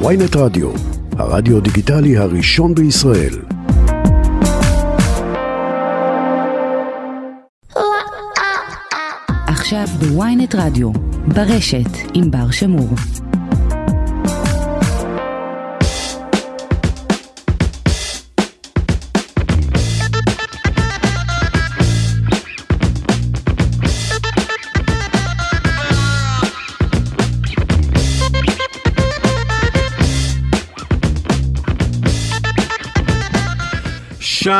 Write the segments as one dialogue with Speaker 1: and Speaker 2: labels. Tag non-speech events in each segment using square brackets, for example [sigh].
Speaker 1: ויינט רדיו, הרדיו דיגיטלי הראשון בישראל.
Speaker 2: עכשיו בוויינט רדיו, ברשת עם בר שמור.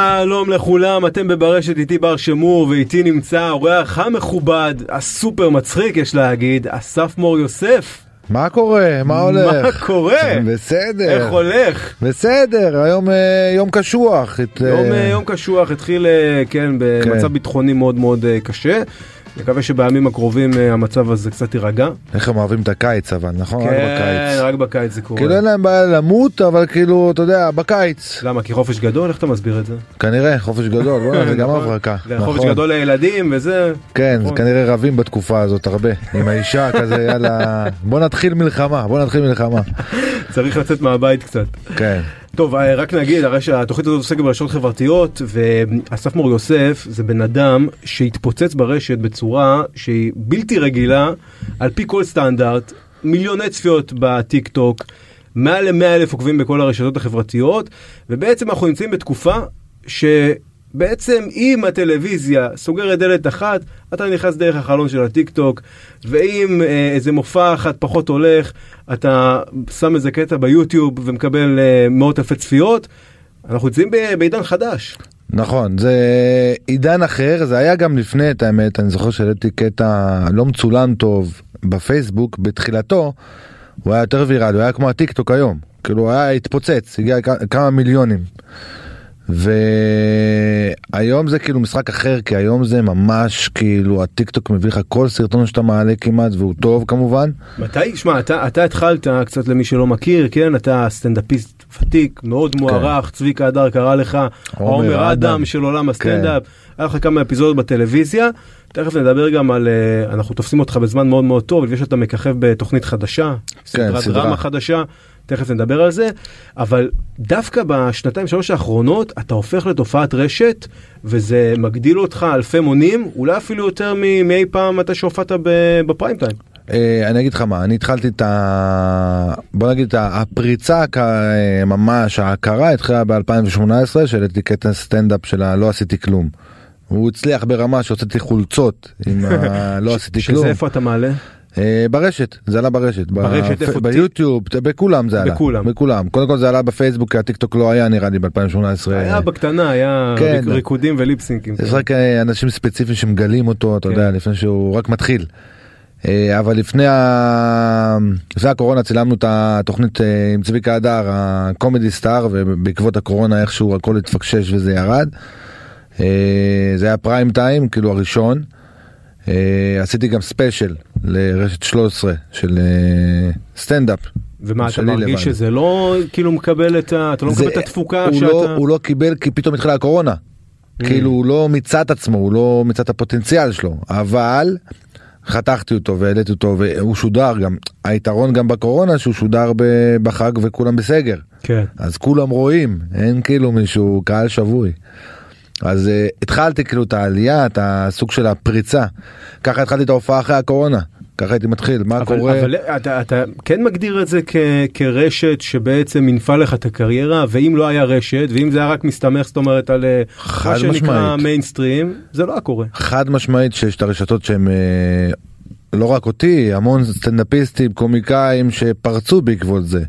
Speaker 3: שלום לכולם, אתם בברשת איתי בר שמור ואיתי נמצא האורח המכובד, הסופר מצחיק יש להגיד, אסף מור יוסף.
Speaker 4: מה קורה? מה הולך?
Speaker 3: מה קורה?
Speaker 4: בסדר.
Speaker 3: איך הולך?
Speaker 4: בסדר, היום אה, יום קשוח. את,
Speaker 3: יום,
Speaker 4: אה,
Speaker 3: אה, יום קשוח התחיל, אה, כן, במצב
Speaker 4: כן.
Speaker 3: ביטחוני מאוד מאוד קשה. מקווה שבימים הקרובים אה, המצב הזה קצת יירגע.
Speaker 4: איך הם אוהבים את הקיץ אבל, נכון? רק
Speaker 3: כן,
Speaker 4: בקיץ.
Speaker 3: רק בקיץ זה קורה.
Speaker 4: כאילו אין להם בעיה למות, אבל כאילו, אתה יודע, בקיץ.
Speaker 3: למה? כי חופש גדול? איך אתה מסביר את זה?
Speaker 4: כנראה, חופש גדול, בוא'נה, זה גם [laughs]
Speaker 3: נכון.
Speaker 4: הברקה. נכון.
Speaker 3: גדול לילדים וזה.
Speaker 4: כן,
Speaker 3: נכון.
Speaker 4: כנראה רבים בתקופה הזאת הרבה. עם האישה כזה, יאללה, בוא נתחיל מלחמה, בוא נתחיל מלחמה. [laughs]
Speaker 3: צריך לצאת מהבית קצת.
Speaker 4: כן.
Speaker 3: טוב, אה, רק נגיד, הרי שהתוכנית הזאת עוסקת ברשתות חברתיות, ואסף מור יוסף זה בן אדם שהתפוצץ ברשת בצורה שהיא בלתי רגילה, על פי כל סטנדרט, מיליוני צפיות בטיק טוק, מעל ל-100 אלף עוקבים בכל הרשתות החברתיות, ובעצם אנחנו נמצאים בתקופה שבעצם אם הטלוויזיה סוגרת דלת אחת, אתה נכנס דרך החלון של הטיק טוק, ואם אה, איזה מופע אחד פחות הולך, אתה שם איזה קטע ביוטיוב ומקבל אה, מאות אלפי צפיות. אנחנו נמצאים בעידן חדש.
Speaker 4: נכון, זה עידן אחר, זה היה גם לפני, את האמת, אני זוכר שהעליתי קטע לא מצולם טוב בפייסבוק, בתחילתו, הוא היה יותר ויראלי, הוא היה כמו הטיק טוק היום, כאילו הוא היה התפוצץ, הגיע כמה מיליונים. והיום זה כאילו משחק אחר, כי היום זה ממש כאילו הטיק טוק מביא לך כל סרטון שאתה מעלה כמעט, והוא טוב כמובן.
Speaker 3: מתי, שמע, אתה, אתה התחלת, קצת למי שלא מכיר, כן, אתה סטנדאפיסט ותיק, מאוד מוערך, צביקה הדר קרא לך,
Speaker 4: עומר
Speaker 3: אדם.
Speaker 4: אדם.
Speaker 3: של עולם הסטנדאפ, היה לך כמה אפיזודות בטלוויזיה, תכף נדבר גם על, אה, אנחנו תופסים אותך בזמן מאוד מאוד טוב, לפני שאתה מככב בתוכנית חדשה, סדרת
Speaker 4: סדרה.
Speaker 3: דרמה חדשה, תכף נדבר על זה, אבל דווקא בשנתיים שלוש האחרונות אתה הופך לתופעת רשת, וזה מגדיל אותך אלפי מונים, אולי אפילו יותר מאי פעם אתה שהופעת בפריים טיים.
Speaker 4: אה, אני אגיד לך מה, אני התחלתי את ה... בוא נגיד את הפריצה ממש, ההכרה התחילה ב-2018 שהעליתי קטע סטנדאפ של הלא עשיתי כלום. הוא הצליח ברמה שהוצאתי חולצות עם ה... לא עשיתי כלום.
Speaker 3: שזה איפה אתה מעלה?
Speaker 4: אה, ברשת, זה עלה ברשת.
Speaker 3: ברשת, איפה?
Speaker 4: ביוטיוב, בכולם זה עלה.
Speaker 3: בכולם.
Speaker 4: בכולם. קודם כל זה עלה בפייסבוק כי הטיק טוק לא היה נראה לי ב-2018.
Speaker 3: היה בקטנה, היה
Speaker 4: כן.
Speaker 3: ריק- ריקודים וליפסינקים.
Speaker 4: יש רק אה, אנשים ספציפיים שמגלים אותו, אתה
Speaker 3: כן.
Speaker 4: יודע, לפני שהוא רק מתחיל. אה, אבל לפני, ה... לפני הקורונה צילמנו את התוכנית עם צביקה הדר, הקומדי סטאר, ובעקבות הקורונה איכשהו הכל התפקשש וזה ירד. זה היה פריים טיים, כאילו הראשון. עשיתי גם ספיישל לרשת 13 של אה, סטנדאפ.
Speaker 3: ומה, אתה מרגיש
Speaker 4: לבד.
Speaker 3: שזה לא כאילו מקבל את ה... אתה לא
Speaker 4: זה-
Speaker 3: מקבל את התפוקה
Speaker 4: הוא
Speaker 3: שאתה...
Speaker 4: לא, הוא לא קיבל כי פתאום התחילה הקורונה.
Speaker 3: Mm.
Speaker 4: כאילו הוא לא מיצה את עצמו, הוא לא מיצה את הפוטנציאל שלו, אבל חתכתי אותו והעליתי אותו והוא שודר גם. היתרון גם בקורונה שהוא שודר בחג וכולם בסגר.
Speaker 3: כן.
Speaker 4: אז כולם רואים, אין כאילו מישהו, קהל שבוי. אז uh, התחלתי כאילו את העלייה, את הסוג של הפריצה. ככה התחלתי את ההופעה אחרי הקורונה. ככה הייתי מתחיל, מה
Speaker 3: אבל,
Speaker 4: קורה?
Speaker 3: אבל אתה, אתה כן מגדיר את זה כ, כרשת שבעצם מינפה לך את הקריירה ואם לא היה רשת ואם זה היה רק מסתמך זאת אומרת על אה, מה שנקרא
Speaker 4: משמעית.
Speaker 3: מיינסטרים זה לא היה קורה.
Speaker 4: חד משמעית שיש את הרשתות שהם אה, לא רק אותי המון סטנדאפיסטים קומיקאים שפרצו בעקבות זה.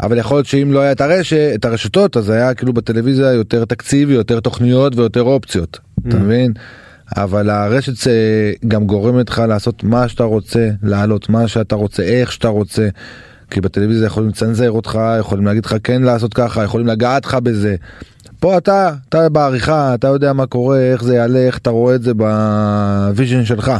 Speaker 4: אה, אבל יכול להיות שאם לא היה את הרשת את הרשתות אז היה כאילו בטלוויזיה יותר תקציב יותר תוכניות ויותר אופציות אתה מבין. אבל הרשת זה גם גורמת לך לעשות מה שאתה רוצה להעלות מה שאתה רוצה איך שאתה רוצה. כי בטלוויזיה יכולים לצנזר אותך יכולים להגיד לך כן לעשות ככה יכולים לגעת לך בזה. פה אתה אתה בעריכה אתה יודע מה קורה איך זה יעלה איך אתה רואה את זה ב vision שלך.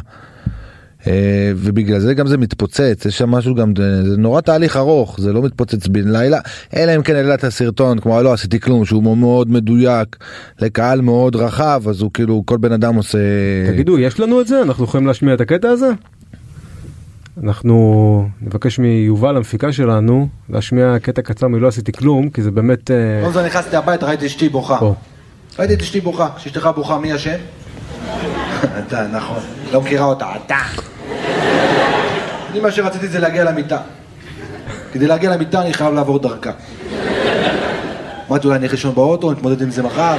Speaker 4: אה, ובגלל זה גם זה מתפוצץ יש שם משהו גם זה נורא תהליך ארוך זה לא מתפוצץ בן לילה אלא אם כן העלית סרטון כמו לא עשיתי כלום שהוא מאוד מדויק לקהל מאוד רחב אז הוא כאילו כל בן אדם עושה
Speaker 3: תגידו יש לנו את זה אנחנו יכולים להשמיע את הקטע הזה? אנחנו נבקש מיובל המפיקה שלנו להשמיע קטע קצר מלא עשיתי כלום כי זה באמת אה,
Speaker 5: כל זה נכנסתי הביתה, ראיתי את אשתי בוכה. ראיתי את אשתי בוכה. כשאשתך בוכה, מי אשם? אתה, נכון. לא מכירה אותה, אתה. אני מה שרציתי זה להגיע למיטה. כדי להגיע למיטה אני חייב לעבור דרכה. אמרתי אולי אני אלך לישון באוטו, נתמודד עם זה מחר.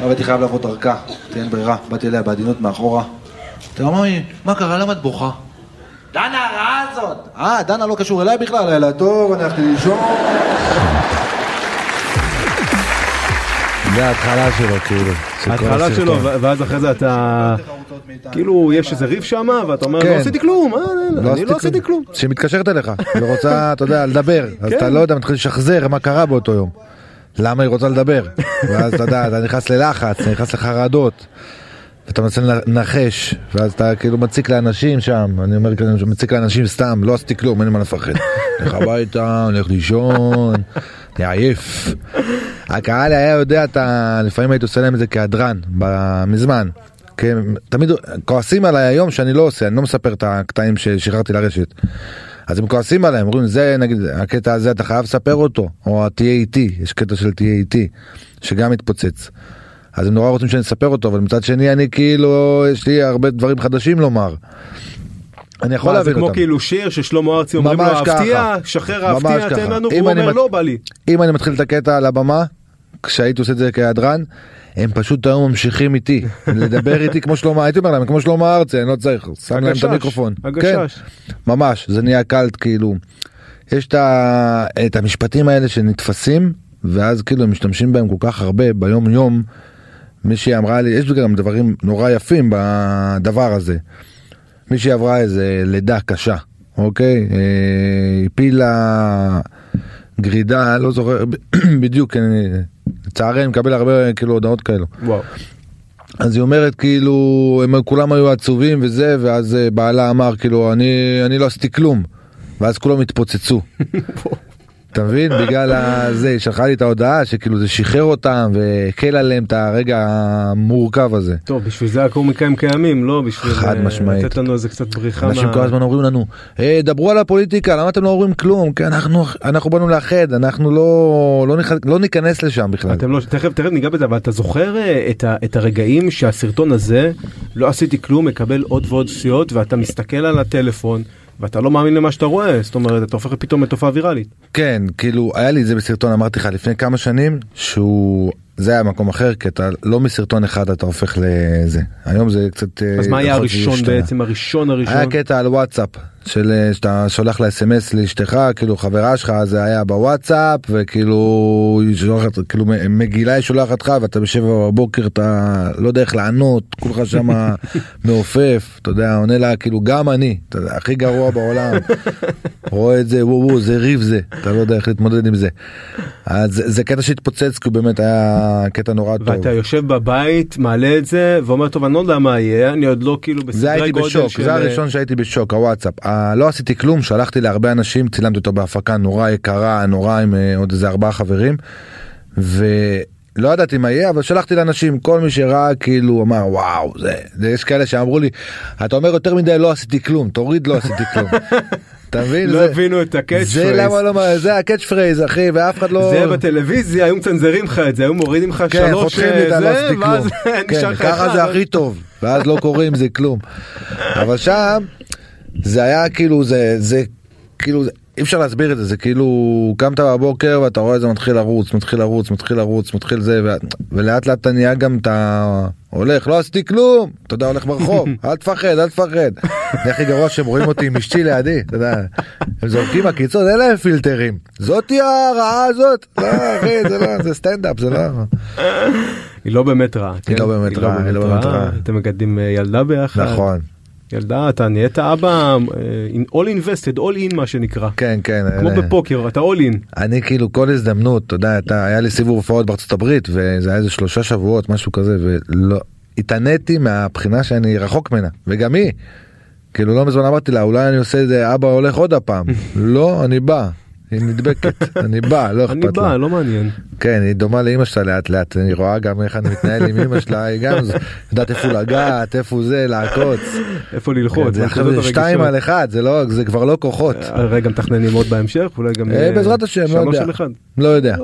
Speaker 5: אבל הייתי חייב לעבור דרכה, אין ברירה. באתי אליה בעדינות מאחורה. אתה אומר לי, מה קרה? למה את בוכה? דנה הרעה הזאת! אה, דנה לא קשור אליי בכלל, אלא טוב, אני הלכתי לישון.
Speaker 4: זה ההתחלה שלו כאילו.
Speaker 3: ההתחלה שלו ואז אחרי זה אתה כאילו יש איזה ריב שם ואתה אומר
Speaker 4: כן.
Speaker 3: לא עשיתי כלום אה, אני לא עשיתי כלום.
Speaker 4: שהיא מתקשרת אליך, היא רוצה, [laughs] אתה יודע, לדבר, אז
Speaker 3: כן.
Speaker 4: אתה לא יודע, מתחיל לשחזר מה קרה באותו יום. למה היא רוצה לדבר? ואז אתה יודע, אתה נכנס ללחץ, אתה נכנס לחרדות. ואתה מנסה לנחש, ואז אתה כאילו מציק לאנשים שם, אני אומר כאילו, מציק לאנשים סתם, לא עשיתי כלום, אין לי מה לפחד. [laughs] הולך הביתה, הולך לישון, אני עייף. הקהל היה יודע, אתה, לפעמים הייתי עושה להם את זה כהדרן, מזמן. כן, תמיד כועסים עליי היום שאני לא עושה, אני לא מספר את הקטעים ששחררתי לרשת. אז הם כועסים עליהם, אומרים זה נגיד הקטע הזה אתה חייב לספר אותו, או איתי, יש קטע של איתי, שגם מתפוצץ. אז הם נורא רוצים שאני אספר אותו, אבל מצד שני אני כאילו, יש לי הרבה דברים חדשים לומר. אני יכול
Speaker 3: מה, זה
Speaker 4: להבין
Speaker 3: כמו
Speaker 4: אותם.
Speaker 3: כאילו שיר ששלמה ארצי אומרים לו. אבטיח, שחרר אבטיח, תן. לנו,
Speaker 4: אני
Speaker 3: אומר לא בא לי.
Speaker 4: אם אני מתחיל את הקטע על הבמה, כשהייתי עושה את זה כהדרן, הם פשוט היום ממשיכים איתי, [laughs] לדבר איתי כמו שלמה, הייתי אומר להם כמו שלמה ארצי, אני לא צריך, שם להם את המיקרופון.
Speaker 3: הגשש.
Speaker 4: כן, ממש, זה נהיה קלט כאילו. יש את, ה... את המשפטים האלה שנתפסים, ואז כאילו הם משתמשים בהם כל כך הרבה ביום יום. מישהי אמרה לי, יש גם דברים נורא יפים בדבר הזה. מישהי עברה איזה לידה קשה, אוקיי? אה, הפילה גרידה, לא זוכר [coughs] בדיוק, אני- לצערי אני מקבל הרבה כאילו הודעות כאלו.
Speaker 3: וואו.
Speaker 4: אז היא אומרת כאילו, הם כולם היו עצובים וזה, ואז אה, בעלה אמר כאילו, אני, אני לא עשיתי כלום. ואז כולם התפוצצו. [laughs] אתה מבין? [laughs] בגלל הזה, היא שלחה לי את ההודעה שכאילו זה שחרר אותם והקל עליהם את הרגע המורכב הזה.
Speaker 3: טוב, בשביל זה הקומיקאים קיימים, לא בשביל
Speaker 4: חד
Speaker 3: אה,
Speaker 4: משמעית.
Speaker 3: לתת לנו איזה קצת בריחה
Speaker 4: אנשים כל הזמן אומרים לנו, "אה, דברו על הפוליטיקה, למה אתם לא אומרים כלום? כי אנחנו, אנחנו באנו לאחד, אנחנו לא, לא, נכ... לא ניכנס לשם בכלל.
Speaker 3: אתם לא, תכף תכף ניגע בזה, אבל אתה זוכר אה, את, ה, את הרגעים שהסרטון הזה, לא עשיתי כלום, מקבל עוד ועוד צפיות, ואתה מסתכל על הטלפון, ואתה לא מאמין למה שאתה רואה, זאת אומרת, אתה הופך פתאום לתופעה ויראלית.
Speaker 4: כן, כאילו, היה לי את זה בסרטון, אמרתי לך, לפני כמה שנים, שהוא... זה היה מקום אחר, כי אתה לא מסרטון אחד אתה הופך לזה. היום זה קצת... אה,
Speaker 3: אז מה היה הראשון. בעצם, הראשון הראשון?
Speaker 4: היה קטע על וואטסאפ של אה, שאתה שולח לה אס.אם.אס לאשתך כאילו חברה שלך זה היה בוואטסאפ וכאילו היא שולחת כאילו מגילה היא שולחת לך ואתה בשבע בבוקר אתה לא יודע איך לענות כולך שמה [laughs] מעופף אתה יודע עונה לה כאילו גם אני אתה יודע, הכי גרוע בעולם [laughs] רואה את זה וואו וואו זה ריב זה אתה לא יודע איך להתמודד עם זה. אז זה, זה קטע שהתפוצץ כי הוא באמת היה קטע נורא טוב.
Speaker 3: ואתה יושב בבית, מעלה את זה, ואומר, טוב, אני לא יודע מה יהיה, אני עוד לא כאילו
Speaker 4: זה
Speaker 3: בסדרי
Speaker 4: הייתי
Speaker 3: גודל
Speaker 4: בשוק,
Speaker 3: של...
Speaker 4: זה הראשון שהייתי בשוק, הוואטסאפ. לא עשיתי כלום, שלחתי להרבה אנשים, צילמתי אותו בהפקה נורא יקרה, נורא עם אה, עוד איזה ארבעה חברים, ולא ידעתי מה יהיה, אבל שלחתי לאנשים, כל מי שראה כאילו אמר וואו, זה, זה יש כאלה שאמרו לי, אתה אומר יותר מדי לא עשיתי כלום, תוריד לא עשיתי כלום. [laughs] אתה מבין?
Speaker 3: לא
Speaker 4: זה-
Speaker 3: הבינו את ה catch
Speaker 4: זה
Speaker 3: phrase.
Speaker 4: למה לא, זה ה catch phrase אחי, ואף אחד לא...
Speaker 3: זה בטלוויזיה, היו מצנזרים לך את זה, היו מורידים לך
Speaker 4: כן,
Speaker 3: שלוש
Speaker 4: חותכים לי את
Speaker 3: אה, זה,
Speaker 4: עשיתי
Speaker 3: ואז
Speaker 4: כלום. [laughs]
Speaker 3: נשאר
Speaker 4: כן, ככה. זה הכי טוב, ואז לא קורה עם זה כלום. אבל שם, זה היה כאילו, זה, זה, כאילו, אי אפשר להסביר את זה, זה כאילו, קמת בבוקר ואתה רואה את זה מתחיל לרוץ, מתחיל לרוץ, מתחיל לרוץ, מתחיל זה, ו- ולאט לאט אתה נהיה גם, אתה הולך, לא עשיתי כלום, אתה יודע, הולך ברחוב, [laughs] אל תפחד, אל תפחד. זה הכי גרוע שהם רואים אותי עם אשתי לידי, אתה יודע, הם זורקים עקיצות, אין להם פילטרים. זאתי הרעה הזאת, לא אחי, זה לא, זה סטנדאפ, זה לא...
Speaker 3: היא לא באמת רעה.
Speaker 4: היא
Speaker 3: כן?
Speaker 4: לא באמת רעה, היא לא באמת רעה.
Speaker 3: אתם מגדלים אה, ילדה ביחד.
Speaker 4: נכון,
Speaker 3: ילדה, אתה נהיית אבא, אה, all invested, all in מה שנקרא.
Speaker 4: כן, כן.
Speaker 3: כמו
Speaker 4: אלה-
Speaker 3: בפוקר, אתה all in.
Speaker 4: אני כאילו כל הזדמנות, אתה יודע, אתה, היה לי סיבוב הופעות בארצות הברית, וזה היה איזה שלושה שבועות, משהו כזה, ולא, התעניתי מהבחינה שאני רחוק ממנה, וגם היא. כאילו לא מזמן אמרתי לה, אולי אני עושה את זה, אבא הולך עוד הפעם. [laughs] לא, אני בא. היא נדבקת, אני בא, לא
Speaker 3: אני
Speaker 4: אכפת
Speaker 3: בא,
Speaker 4: לה.
Speaker 3: לא מעניין.
Speaker 4: כן, היא דומה לאימא שלה לאט לאט, אני רואה גם איך אני מתנהל עם אימא שלה, היא גם יודעת איפה לגעת, איפה זה, לעקוץ.
Speaker 3: איפה ללחוץ.
Speaker 4: זה
Speaker 3: בנקודות
Speaker 4: זה שתיים. על אחד, זה לא, זה כבר לא כוחות.
Speaker 3: אה, רגע מתכננים עוד בהמשך, אולי גם...
Speaker 4: אה,
Speaker 3: אה,
Speaker 4: בעזרת השם, לא
Speaker 3: שלוש
Speaker 4: יודע. לא יודע,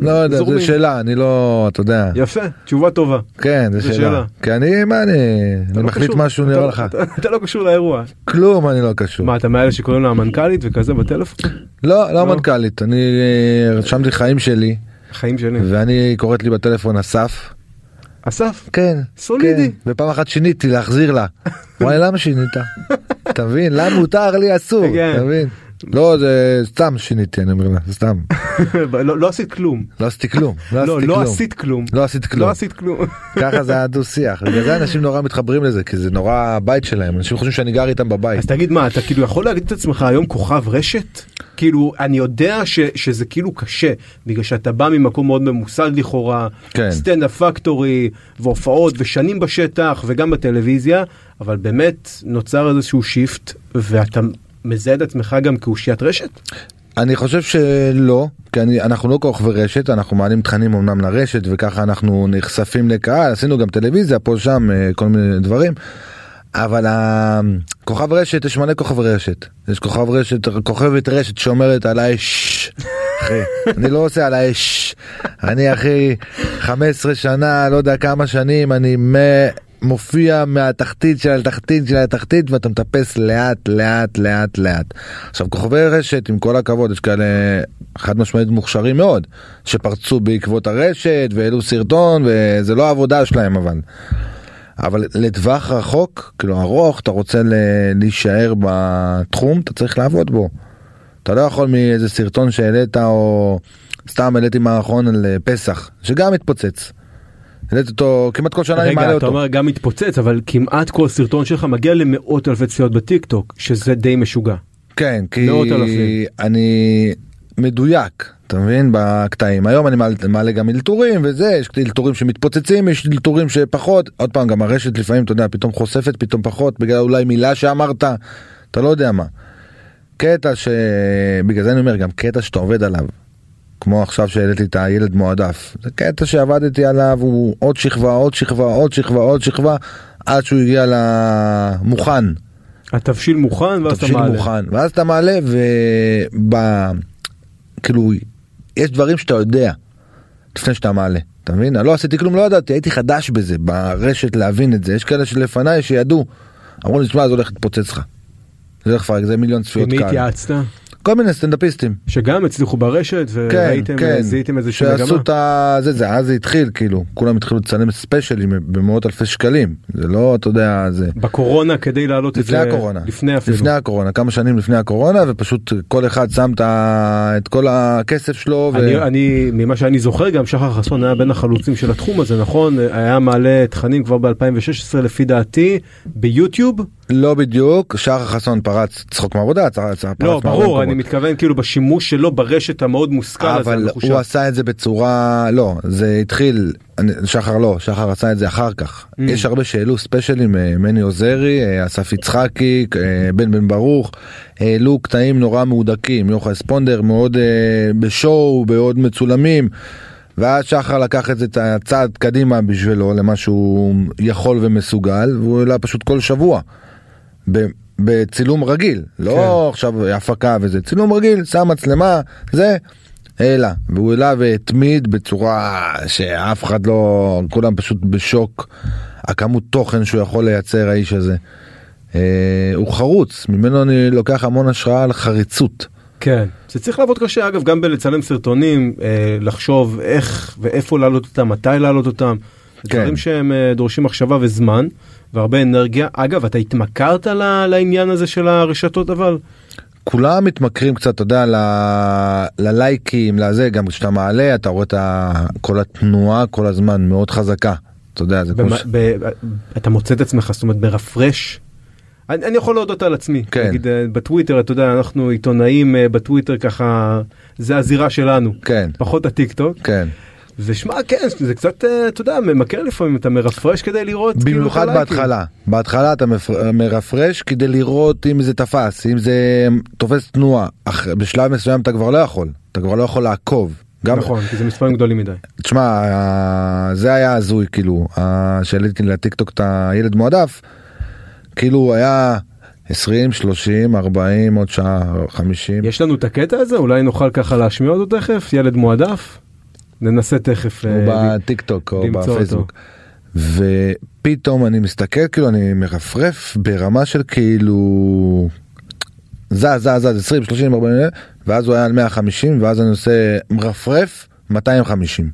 Speaker 3: לא יודע.
Speaker 4: לא
Speaker 3: זורמים.
Speaker 4: זו שאלה, אני לא, אתה יודע.
Speaker 3: יפה, תשובה טובה.
Speaker 4: כן,
Speaker 3: זו שאלה.
Speaker 4: כי אני, מה אני, אני
Speaker 3: לא
Speaker 4: מחליט. משהו
Speaker 3: אתה
Speaker 4: נראה
Speaker 3: לא-
Speaker 4: לך.
Speaker 3: אתה- לא קשור לאירוע.
Speaker 4: כלום אני לא קשור.
Speaker 3: מה, אתה מאלה שקוראים לה המנכ"לית וכזה בטלפון?
Speaker 4: לא, לא
Speaker 3: לא?
Speaker 4: מנכ"לית, אני אה, רשמתי חיים שלי,
Speaker 3: חיים שלי.
Speaker 4: ואני קוראת לי בטלפון אסף.
Speaker 3: אסף,
Speaker 4: כן.
Speaker 3: סולידי.
Speaker 4: כן. ופעם אחת שיניתי להחזיר לה. וואי למה שינית? [laughs] אתה מבין? למה מותר לי אסור?
Speaker 3: כן.
Speaker 4: אתה מבין? לא זה סתם שיניתי אני אומר לה סתם [laughs]
Speaker 3: לא לא עשית כלום.
Speaker 4: לא עשיתי כלום
Speaker 3: לא, לא
Speaker 4: כלום.
Speaker 3: עשית כלום.
Speaker 4: לא עשית כלום
Speaker 3: לא עשית כלום. [laughs]
Speaker 4: ככה זה היה דו שיח בגלל זה אנשים נורא מתחברים לזה כי זה נורא הבית שלהם אנשים חושבים שאני גר איתם בבית
Speaker 3: אז תגיד מה, אתה כאילו יכול להגיד את עצמך היום כוכב רשת? כאילו, אני יודע ש, שזה כאילו קשה, בגלל שאתה בא ממקום מאוד ממוסד לכאורה,
Speaker 4: כן.
Speaker 3: סטנדאפ פקטורי, והופעות, ושנים בשטח, וגם בטלוויזיה, אבל באמת נוצר איזשהו shift, ואתה מזהה את עצמך גם כאושיית רשת?
Speaker 4: אני חושב שלא, כי אני, אנחנו לא כוכבי רשת, אנחנו מעלים תכנים אמנם לרשת וככה אנחנו נחשפים לקהל, עשינו גם טלוויזיה פה שם אה, כל מיני דברים, אבל הכוכב רשת יש מלא כוכבי רשת, יש כוכב רשת, כוכבת רשת שאומרת עליי ששש, אחי, אני לא עושה עליי ששש, אני אחי 15 שנה, לא יודע כמה שנים, אני. מופיע מהתחתית של התחתית של התחתית ואתה מטפס לאט לאט לאט לאט. עכשיו כוכבי רשת עם כל הכבוד יש כאלה חד משמעית מוכשרים מאוד שפרצו בעקבות הרשת והעלו סרטון וזה לא העבודה שלהם אבל. אבל לטווח רחוק כאילו ארוך אתה רוצה להישאר בתחום אתה צריך לעבוד בו. אתה לא יכול מאיזה סרטון שהעלית או סתם העליתי מערכון על אה, פסח שגם התפוצץ. העליתי אותו כמעט כל שנה אני מעלה
Speaker 3: רגע, אתה
Speaker 4: אותו.
Speaker 3: אומר גם מתפוצץ, אבל כמעט כל סרטון שלך מגיע למאות אלפי צפיות בטיק טוק, שזה די משוגע.
Speaker 4: כן, כי. אני מדויק, אתה מבין? בקטעים. היום אני מעלה, מעלה גם אלתורים וזה, יש אלתורים שמתפוצצים, יש אלתורים שפחות. עוד פעם, גם הרשת לפעמים, אתה יודע, פתאום חושפת, פתאום פחות, בגלל אולי מילה שאמרת, אתה לא יודע מה. קטע ש... בגלל זה אני אומר, גם קטע שאתה עובד עליו. כמו עכשיו שהעליתי את הילד מועדף. זה קטע שעבדתי עליו, הוא עוד שכבה, עוד שכבה, עוד שכבה, עוד שכבה, עד שהוא הגיע למוכן.
Speaker 3: התבשיל מוכן ואז אתה מעלה.
Speaker 4: מוכן ואז אתה מעלה וב... כאילו יש דברים שאתה יודע לפני שאתה מעלה אתה מבין? אני לא עשיתי כלום לא ידעתי הייתי חדש בזה ברשת להבין את זה יש כאלה שלפניי שידעו אמרו לי תשמע זה הולך להתפוצץ לך. זה הולך לפרק זה מיליון צפיות
Speaker 3: עם מי. התייעצת?
Speaker 4: כל מיני סטנדאפיסטים.
Speaker 3: שגם הצליחו ברשת
Speaker 4: כן,
Speaker 3: וראיתם,
Speaker 4: כן.
Speaker 3: זיהיתם איזושהי
Speaker 4: שעשו
Speaker 3: מגמה.
Speaker 4: את ה... זה זה אז זה התחיל כאילו כולם התחילו לצלם ספיישלים במאות אלפי שקלים זה לא אתה יודע זה.
Speaker 3: בקורונה כדי להעלות את
Speaker 4: לפני
Speaker 3: זה.
Speaker 4: הקורונה.
Speaker 3: לפני אפילו.
Speaker 4: לפני הקורונה, כמה שנים לפני הקורונה, ופשוט כל אחד שם את כל הכסף שלו. ו...
Speaker 3: אני, אני ממה שאני זוכר גם שחר חסון היה בין החלוצים של התחום הזה נכון היה מעלה תכנים כבר ב2016 לפי דעתי ביוטיוב
Speaker 4: לא בדיוק, שחר חסון פרץ צחוק מעבודה, פרץ
Speaker 3: לא ברור. אני מתכוון כאילו בשימוש שלו ברשת המאוד מושכל הזה
Speaker 4: אבל. הוא עשה את זה בצורה, לא, זה התחיל, שחר לא, שחר עשה את זה אחר כך.
Speaker 3: Mm.
Speaker 4: יש הרבה שהעלו ספיישלים, אה, מני עוזרי, אה, אסף יצחקי, אה, בן בן ברוך, העלו קטעים נורא מהודקים, יוחאי ספונדר מאוד בשואו, מאוד מצולמים. ואז שחר לקח את זה את הצעד קדימה בשבילו למה שהוא יכול ומסוגל והוא העלה פשוט כל שבוע. ב- בצילום רגיל לא
Speaker 3: כן.
Speaker 4: עכשיו הפקה וזה צילום רגיל שם מצלמה זה העלה והוא העלה והתמיד בצורה שאף אחד לא כולם פשוט בשוק הכמות תוכן שהוא יכול לייצר האיש הזה. אה, הוא חרוץ ממנו אני לוקח המון השראה על חריצות.
Speaker 3: כן זה צריך לעבוד קשה אגב גם בלצלם סרטונים אה, לחשוב איך ואיפה להעלות אותם מתי להעלות אותם.
Speaker 4: כן.
Speaker 3: דברים שהם אה, דורשים מחשבה וזמן והרבה אנרגיה אגב אתה התמכרת לעניין הזה של הרשתות אבל
Speaker 4: כולם מתמכרים קצת אתה יודע ל- ללייקים לזה גם כשאתה מעלה אתה רואה את ה- כל התנועה כל הזמן מאוד חזקה. אתה יודע זה כמו
Speaker 3: במה-
Speaker 4: ש-
Speaker 3: ב- אתה מוצא את עצמך זאת אומרת ברפרש. אני, אני יכול להודות על עצמי
Speaker 4: כן.
Speaker 3: נגיד אה, בטוויטר אתה יודע אנחנו עיתונאים אה, בטוויטר ככה זה הזירה שלנו
Speaker 4: כן
Speaker 3: פחות הטיק טוק
Speaker 4: כן.
Speaker 3: ושמע, כן, זה קצת, אה, אתה יודע, ממכר לפעמים, אתה מרפרש כדי לראות. כאילו,
Speaker 4: במיוחד. בהתחלה, בהתחלה אתה מרפרש כדי לראות אם זה תפס, אם זה תופס תנועה, אח- בשלב מסוים אתה כבר לא יכול, אתה כבר לא יכול לעקוב. גם,
Speaker 3: נכון, כי זה מספרים גדולים מדי.
Speaker 4: תשמע, זה היה הזוי כאילו, ה- שהעליתי לטיקטוק את הילד מועדף, כאילו היה 20, 30, 40, עוד שעה, 50.
Speaker 3: יש לנו את הקטע הזה? אולי נוכל ככה להשמיע אותו תכף? ילד מועדף? ננסה תכף.
Speaker 4: הוא
Speaker 3: אה,
Speaker 4: בטיק טוק או
Speaker 3: אותו.
Speaker 4: בפייסבוק. ופתאום אני מסתכל כאילו אני מרפרף ברמה של כאילו זז זז זז 20 30 40 ואז הוא היה על 150 ואז אני עושה מרפרף 250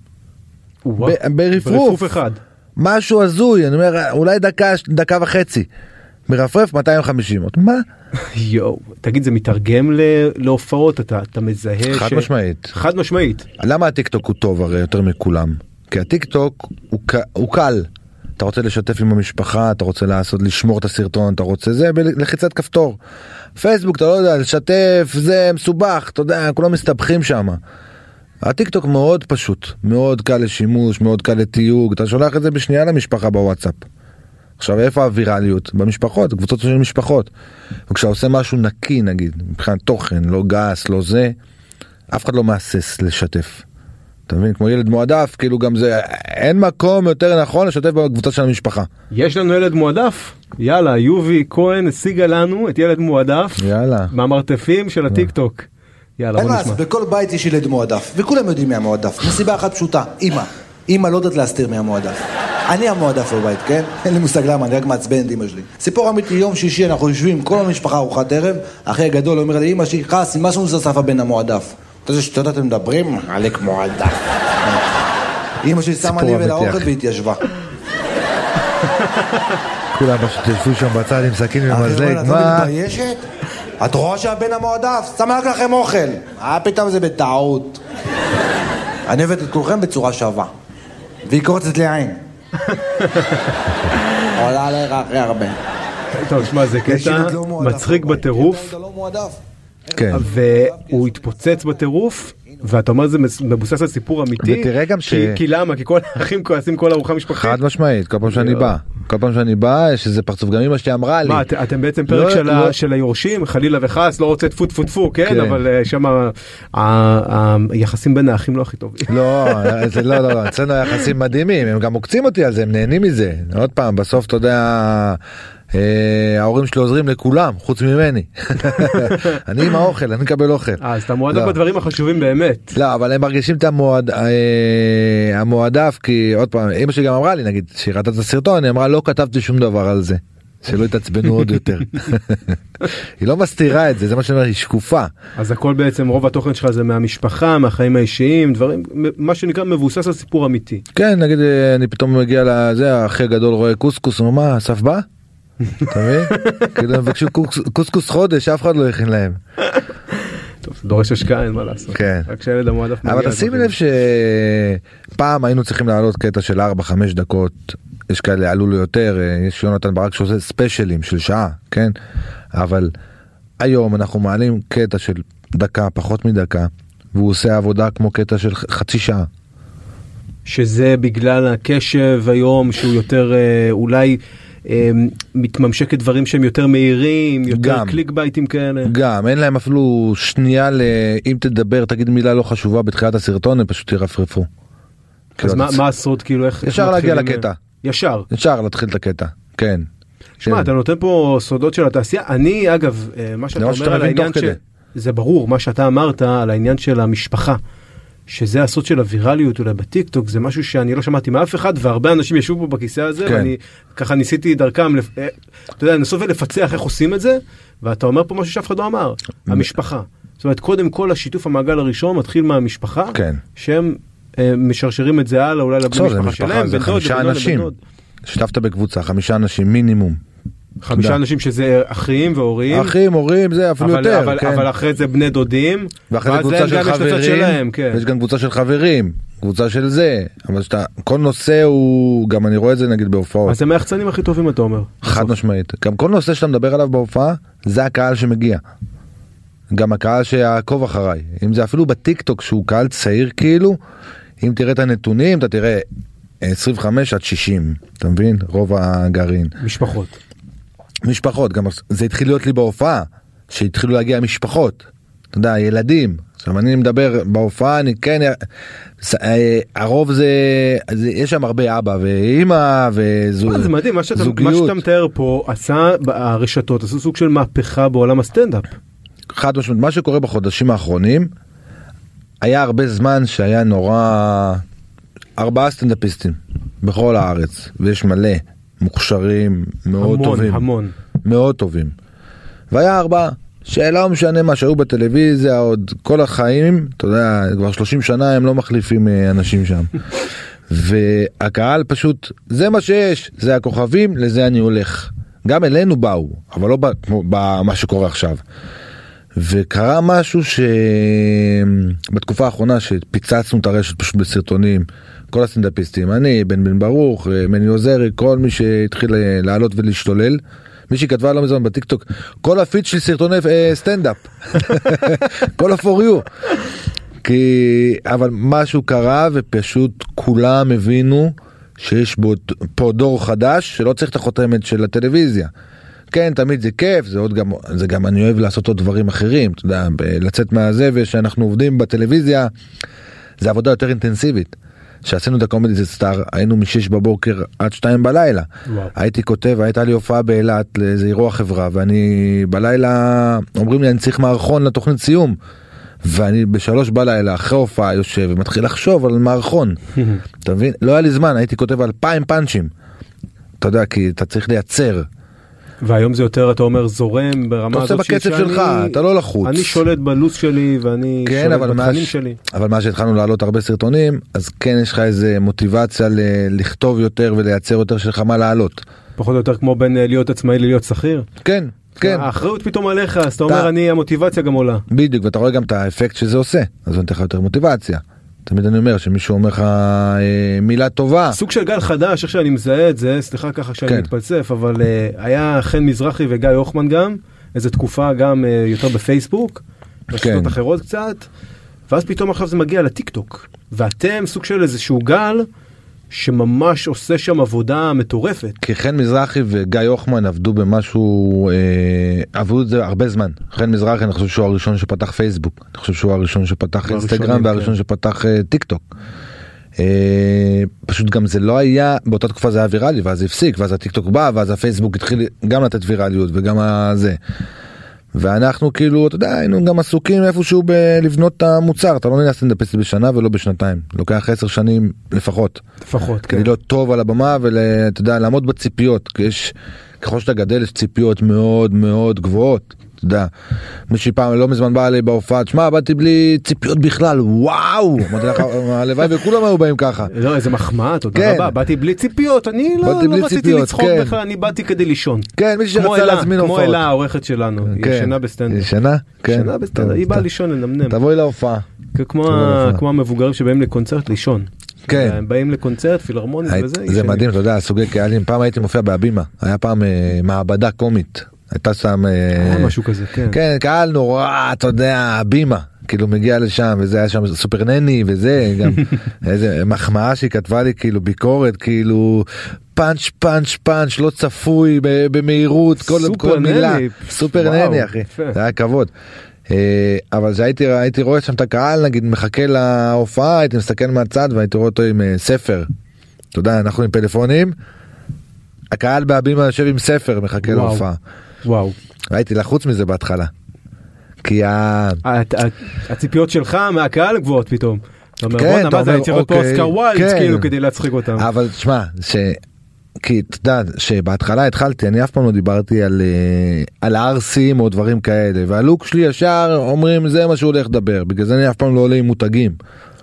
Speaker 3: וואו,
Speaker 4: ב- ברפרוף.
Speaker 3: ברפרוף אחד.
Speaker 4: משהו הזוי אני אומר אולי דקה דקה וחצי מרפרף 250 עוד מה
Speaker 3: יואו, תגיד, זה מתרגם ל- להופעות? אתה אתה מזהה
Speaker 4: חד
Speaker 3: ש-
Speaker 4: משמעית
Speaker 3: חד משמעית.
Speaker 4: למה הטיק טוק הוא טוב הרי יותר מכולם? כי הטיק טוק הוא, ק- הוא קל. אתה רוצה לשתף עם המשפחה, אתה רוצה לעשות, לשמור את הסרטון, אתה רוצה זה בלחיצת כפתור. פייסבוק אתה לא יודע, לשתף זה מסובך, אתה יודע, כולם מסתבכים שם. הטיק טוק מאוד פשוט, מאוד קל לשימוש, מאוד קל לתיוג, אתה שולח את זה בשנייה למשפחה בוואטסאפ. עכשיו איפה הווירליות? במשפחות, קבוצות של משפחות. וכשאתה עושה משהו נקי נגיד, מבחינת תוכן, לא גס, לא זה, אף אחד לא מהסס לשתף. אתה מבין? כמו ילד מועדף, כאילו גם זה, אין מקום יותר נכון לשתף בקבוצה של המשפחה.
Speaker 3: יש לנו ילד מועדף? יאללה, יובי כהן השיגה לנו את ילד מועדף
Speaker 4: יאללה.
Speaker 3: מהמרתפים של הטיק טוק. יאללה, בוא נשמע.
Speaker 5: בכל בית יש ילד מועדף, וכולם יודעים מי המועדף, מסיבה אחת פשוטה, אימא. אימא לא יודעת להסתיר מי המועדף. אני המועדף בבית, כן? אין לי מושג למה, אני רק מעצבן את אימא שלי. סיפור אמיתי, יום שישי אנחנו יושבים, כל המשפחה ארוחת ערב, אחי הגדול אומר לאמא שלי, חס, מה שלנו זה בן המועדף? אתה יודע שטויות אתם מדברים? עלק מועדף. אימא שלי שמה לי ולאוכל. והתיישבה.
Speaker 4: כולם פשוט ישבו שם בצד עם סכין ומזלג,
Speaker 5: את לא
Speaker 4: מה?
Speaker 5: מתביישת? את רואה שהבן המועדף? שמה רק לכם אוכל. מה פתאום זה בטעות? אני אוהבת את כולכם בצורה שווה. והיא קורצת לי עין. עולה עליך הכי הרבה.
Speaker 3: טוב, שמע, זה קטע
Speaker 5: לא
Speaker 3: מצחיק. בטירוף,
Speaker 5: לא מועדף.
Speaker 4: כן.
Speaker 3: והוא התפוצץ בטירוף. ואתה אומר זה מבוסס על סיפור אמיתי,
Speaker 4: ותראה גם ש-
Speaker 3: כי, כי למה? כי כל האחים כועסים כל ארוחה משפחתית.
Speaker 4: חד משמעית, כל פעם שאני
Speaker 3: יואו.
Speaker 4: בא, כל פעם שאני בא יש איזה פרצוף, גם אמא שלי אמרה לי,
Speaker 3: מה, את, אתם בעצם פרק
Speaker 4: לא,
Speaker 3: של,
Speaker 4: לא.
Speaker 3: של היורשים, חלילה וחס, לא רוצה טפו טפו טפו, כן,
Speaker 4: כן.
Speaker 3: אבל uh, שם היחסים בין האחים לא הכי טובים.
Speaker 4: לא, זה לא, לא, לא, אצלנו היחסים מדהימים, הם גם עוקצים אותי על זה, הם נהנים מזה. עוד פעם, בסוף אתה יודע, אה, ההורים שלי עוזרים לכולם, חוץ ממני. [laughs] אני עם האוכל, אני מקבל אוכל.
Speaker 3: אה, אז אתה מועדף
Speaker 4: לא.
Speaker 3: בדברים החשובים באמת.
Speaker 4: לא, אבל הם מרגישים את אה, המועדף, כי עוד פעם, אמא שלי גם אמרה לי, נגיד, שהיא ראתה את הסרטון, היא אמרה, לא כתבתי שום דבר על זה. שלא יתעצבנו עוד יותר. [laughs] [laughs] היא לא מסתירה את זה, זה מה שאני אומר, היא שקופה.
Speaker 3: אז הכל בעצם, רוב התוכן שלך זה מהמשפחה, מהחיים האישיים, דברים, מה שנקרא מבוסס על סיפור אמיתי.
Speaker 4: כן, נגיד, אה, אני פתאום מגיע לזה, האחי הגדול רואה קוסקוס, הוא אומר, מה, אסף בא? אתה מבין? כאילו, הם מבקשו קוס- קוסקוס חודש, אף אחד לא הכין להם.
Speaker 3: טוב, זה דורש השקעה, אין מה לעשות.
Speaker 4: כן.
Speaker 3: רק שהילד המועדף מגיע.
Speaker 4: אבל תשימי
Speaker 3: לדברים.
Speaker 4: לב שפעם היינו צריכים להעלות קטע של 4-5 דקות, יש כאלה עלו לו יותר, אה, יש יונתן ברק שעושה ספיישלים של שעה, כן? אבל היום אנחנו מעלים קטע של דקה, פחות מדקה, והוא עושה עבודה כמו קטע של חצי שעה.
Speaker 3: שזה בגלל הקשב היום שהוא יותר אה, אולי אה, מתממשק את דברים שהם יותר מהירים, יותר
Speaker 4: גם.
Speaker 3: קליק בייטים כאלה.
Speaker 4: גם אין להם אפילו שנייה ל... אם תדבר תגיד מילה לא חשובה בתחילת הסרטון הם פשוט ירפרפו.
Speaker 3: אז
Speaker 4: כאילו,
Speaker 3: מה מה הסוד כאילו איך...
Speaker 4: ישר להגיע
Speaker 3: מתחילים,
Speaker 4: לקטע.
Speaker 3: אה, ישר.
Speaker 4: אפשר להתחיל את הקטע, כן.
Speaker 3: שמע
Speaker 4: כן.
Speaker 3: אתה נותן פה סודות של התעשייה אני אגב אה, מה שאתה אומר על העניין
Speaker 4: כדי.
Speaker 3: זה ברור מה שאתה אמרת על העניין של המשפחה. שזה הסוד של הווירליות אולי בטיק טוק זה משהו שאני לא שמעתי מאף אחד והרבה אנשים ישבו פה בכיסא הזה
Speaker 4: כן.
Speaker 3: ואני ככה ניסיתי דרכם לפ- אה, אתה יודע, לנסות ולפצח איך עושים את זה ואתה אומר פה משהו שאף אחד לא אמר המשפחה. זאת אומרת קודם כל השיתוף המעגל הראשון מתחיל מהמשפחה
Speaker 4: כן.
Speaker 3: שהם אה, משרשרים את זה הלאה אולי לבני משפחה שלהם בן דוד, דוד.
Speaker 4: שיתפת בקבוצה, חמישה אנשים מינימום.
Speaker 3: חמישה
Speaker 4: תודה.
Speaker 3: אנשים שזה אחים והורים.
Speaker 4: אחים, הורים, זה אפילו
Speaker 3: אבל,
Speaker 4: יותר,
Speaker 3: אבל,
Speaker 4: כן.
Speaker 3: אבל אחרי זה בני דודים,
Speaker 4: ואחרי זה קבוצה של חברים,
Speaker 3: שלהם, כן.
Speaker 4: ויש גם קבוצה של חברים, קבוצה של זה, אבל שאתה, כל נושא הוא, גם אני רואה את זה נגיד בהופעות,
Speaker 3: אז הם היחצנים הכי טובים אתה אומר.
Speaker 4: חד משמעית, גם כל נושא שאתה מדבר עליו בהופעה, זה הקהל שמגיע. גם הקהל שיעקוב אחריי, אם זה אפילו בטיק טוק שהוא קהל צעיר כאילו, אם תראה את הנתונים אתה תראה 25 עד 60 אתה מבין רוב הגרעין
Speaker 3: משפחות.
Speaker 4: משפחות גם זה התחיל להיות לי בהופעה שהתחילו להגיע משפחות אתה יודע ילדים עכשיו אני מדבר בהופעה אני כן ס- אה, הרוב זה, זה יש שם הרבה אבא ואימא וזוג
Speaker 3: וואלה, זה מדהים, מה שאתה, מה. שאתה מתאר פה עשה, הרשתות עשו סוג של מהפכה בעולם הסטנדאפ.
Speaker 4: חד משמעית מה שקורה בחודשים האחרונים היה הרבה זמן שהיה נורא ארבעה סטנדאפיסטים בכל הארץ ויש מלא מוכשרים מאוד
Speaker 3: המון,
Speaker 4: טובים
Speaker 3: המון.
Speaker 4: מאוד טובים. והיה ארבעה שלא משנה מה שהיו בטלוויזיה עוד כל החיים אתה יודע כבר 30 שנה הם לא מחליפים אה, אנשים שם. [laughs] והקהל פשוט זה מה שיש זה הכוכבים לזה אני הולך. גם אלינו באו אבל לא כמו במה שקורה עכשיו. וקרה משהו שבתקופה האחרונה שפיצצנו את הרשת פשוט בסרטונים כל הסטנדאפיסטים אני בן בן ברוך אה, מני עוזרי כל מי שהתחיל אה, לעלות ולהשתולל. מישהי כתבה לא מזמן בטיקטוק כל הפיד שלי סרטוני אה, סטנדאפ [laughs] כל ה-for you. כי אבל משהו קרה ופשוט כולם הבינו שיש בו פה דור חדש שלא צריך את החותמת של הטלוויזיה. כן תמיד זה כיף זה עוד גם זה גם אני אוהב לעשות עוד דברים אחרים אתה יודע לצאת מהזה ושאנחנו עובדים בטלוויזיה זה עבודה יותר אינטנסיבית. שעשינו את הקומדי זה סטאר היינו מ-6 בבוקר עד 2 בלילה
Speaker 3: וואו.
Speaker 4: הייתי כותב הייתה לי הופעה באילת לאיזה אירוע חברה ואני בלילה אומרים לי אני צריך מערכון לתוכנית סיום. ואני בשלוש בלילה אחרי הופעה יושב ומתחיל לחשוב על מערכון. [laughs] אתה מבין? לא היה לי זמן הייתי כותב אלפיים פאנצ'ים. אתה יודע כי אתה צריך לייצר.
Speaker 3: והיום זה יותר אתה אומר זורם ברמה
Speaker 4: אתה עושה
Speaker 3: הזאת
Speaker 4: בקצב
Speaker 3: שאני-
Speaker 4: שלך, אתה לא לחוץ.
Speaker 3: אני שולט בלו"ז שלי ואני
Speaker 4: כן
Speaker 3: שולט בתכנים
Speaker 4: מאז,
Speaker 3: שלי.
Speaker 4: אבל מאז שהתחלנו לעלות הרבה סרטונים אז כן יש לך איזה מוטיבציה ל- לכתוב יותר ולייצר יותר שלך מה לעלות.
Speaker 3: פחות או יותר כמו בין אה, להיות עצמאי ללהיות שכיר.
Speaker 4: כן כן
Speaker 3: האחריות פתאום עליך אז אתה- אומר אני המוטיבציה גם עולה.
Speaker 4: בדיוק ואתה רואה גם את האפקט שזה עושה אז זה נותן לך יותר מוטיבציה. תמיד אני אומר שמישהו אומר לך אה, מילה טובה
Speaker 3: סוג של גל חדש איך שאני מזהה את זה סליחה ככה שאני
Speaker 4: כן.
Speaker 3: מתפלסף אבל אה, היה חן מזרחי וגיא הוכמן גם איזה תקופה גם אה, יותר בפייסבוק. רשתות
Speaker 4: כן.
Speaker 3: אחרות קצת. ואז פתאום עכשיו זה מגיע לטיק טוק ואתם סוג של איזשהו גל שממש עושה שם עבודה מטורפת.
Speaker 4: כי חן מזרחי וגיא הוכמן עבדו במשהו אה, עבדו את זה הרבה זמן חן מזרחי אני חושב שהוא הראשון שפתח פייסבוק אני חושב שהוא הראשון שפתח אינסטגרם
Speaker 3: הראשונים,
Speaker 4: והראשון
Speaker 3: כן.
Speaker 4: שפתח אה, טיק טוק. אה, פשוט גם זה לא היה באותה תקופה זה היה ויראלי ואז הפסיק ואז הטיק טוק בא ואז הפייסבוק התחיל גם לתת ויראליות וגם הזה. ואנחנו כאילו אתה יודע היינו גם עסוקים איפשהו בלבנות את המוצר אתה לא נהיה סטנדאפיסט בשנה ולא בשנתיים לוקח עשר שנים לפחות.
Speaker 3: לפחות כן.
Speaker 4: כדי להיות טוב על הבמה ואתה יודע לעמוד בציפיות כי יש ככל שאתה גדל יש ציפיות מאוד מאוד גבוהות. אתה יודע, מישהי פעם לא מזמן באה אליי בהופעה, תשמע באתי בלי ציפיות בכלל, וואו, אמרתי לך, הלוואי וכולם היו באים ככה.
Speaker 3: לא איזה מחמאה תודה
Speaker 4: כן.
Speaker 3: רבה באתי בלי ציפיות אני לא, לא רציתי לצחוק
Speaker 4: כן.
Speaker 3: בכלל אני באתי כדי לישון.
Speaker 4: כן, מישהי
Speaker 3: כמו
Speaker 4: שרצה להזמין
Speaker 3: כמו
Speaker 4: הופעות.
Speaker 3: אלה העורכת שלנו היא
Speaker 4: כן.
Speaker 3: ישנה בסטנדאפ.
Speaker 4: ישנה? כן.
Speaker 3: ישנה בסטנדאפ
Speaker 4: טוב,
Speaker 3: היא באה. לישון לנמנם.
Speaker 4: תבואי להופעה.
Speaker 3: כמו. כמו המבוגרים שבאים לקונצרט לישון.
Speaker 4: כן.
Speaker 3: הם באים לקונצרט פילהרמונית וזה.
Speaker 4: זה. מדהים, אתה יודע, סוגי קהלים, פעם הייתי מופיע בהבימה, היה פעם אה, מעבדה קומית, הייתה שם, אה,
Speaker 3: משהו כזה כן.
Speaker 4: כן, קהל נורא, אתה יודע, הבימה, כאילו מגיע לשם, וזה היה שם סופר נני וזה, גם [laughs] איזה מחמאה שהיא כתבה לי, כאילו ביקורת, כאילו פאנץ' פאנץ' פאנץ', לא צפוי, במהירות, כל כל מילה. סופר
Speaker 3: וואו,
Speaker 4: נני אחי,
Speaker 3: יפה.
Speaker 4: זה היה כבוד. אה, אבל כשהייתי הייתי רואה שם את הקהל נגיד מחכה להופעה הייתי מסתכל מהצד והייתי רואה אותו עם אה, ספר. אתה יודע אנחנו עם פלאפונים. הקהל בהבימה יושב עם ספר מחכה. להופעה.
Speaker 3: וואו.
Speaker 4: הייתי לחוץ מזה בהתחלה. כי ה...
Speaker 3: הציפיות שלך מהקהל גבוהות פתאום. אתה אומר
Speaker 4: כן,
Speaker 3: בואנה
Speaker 4: אתה
Speaker 3: מה זה צריך להיות פה אוסקר ווילד
Speaker 4: כן.
Speaker 3: כאילו כדי להצחיק אותם.
Speaker 4: אבל תשמע ש... כי אתה יודע שבהתחלה התחלתי אני אף פעם לא דיברתי על אה, על הערסים או דברים כאלה והלוק שלי ישר אומרים זה מה שהוא הולך לדבר בגלל זה אני אף פעם לא עולה עם מותגים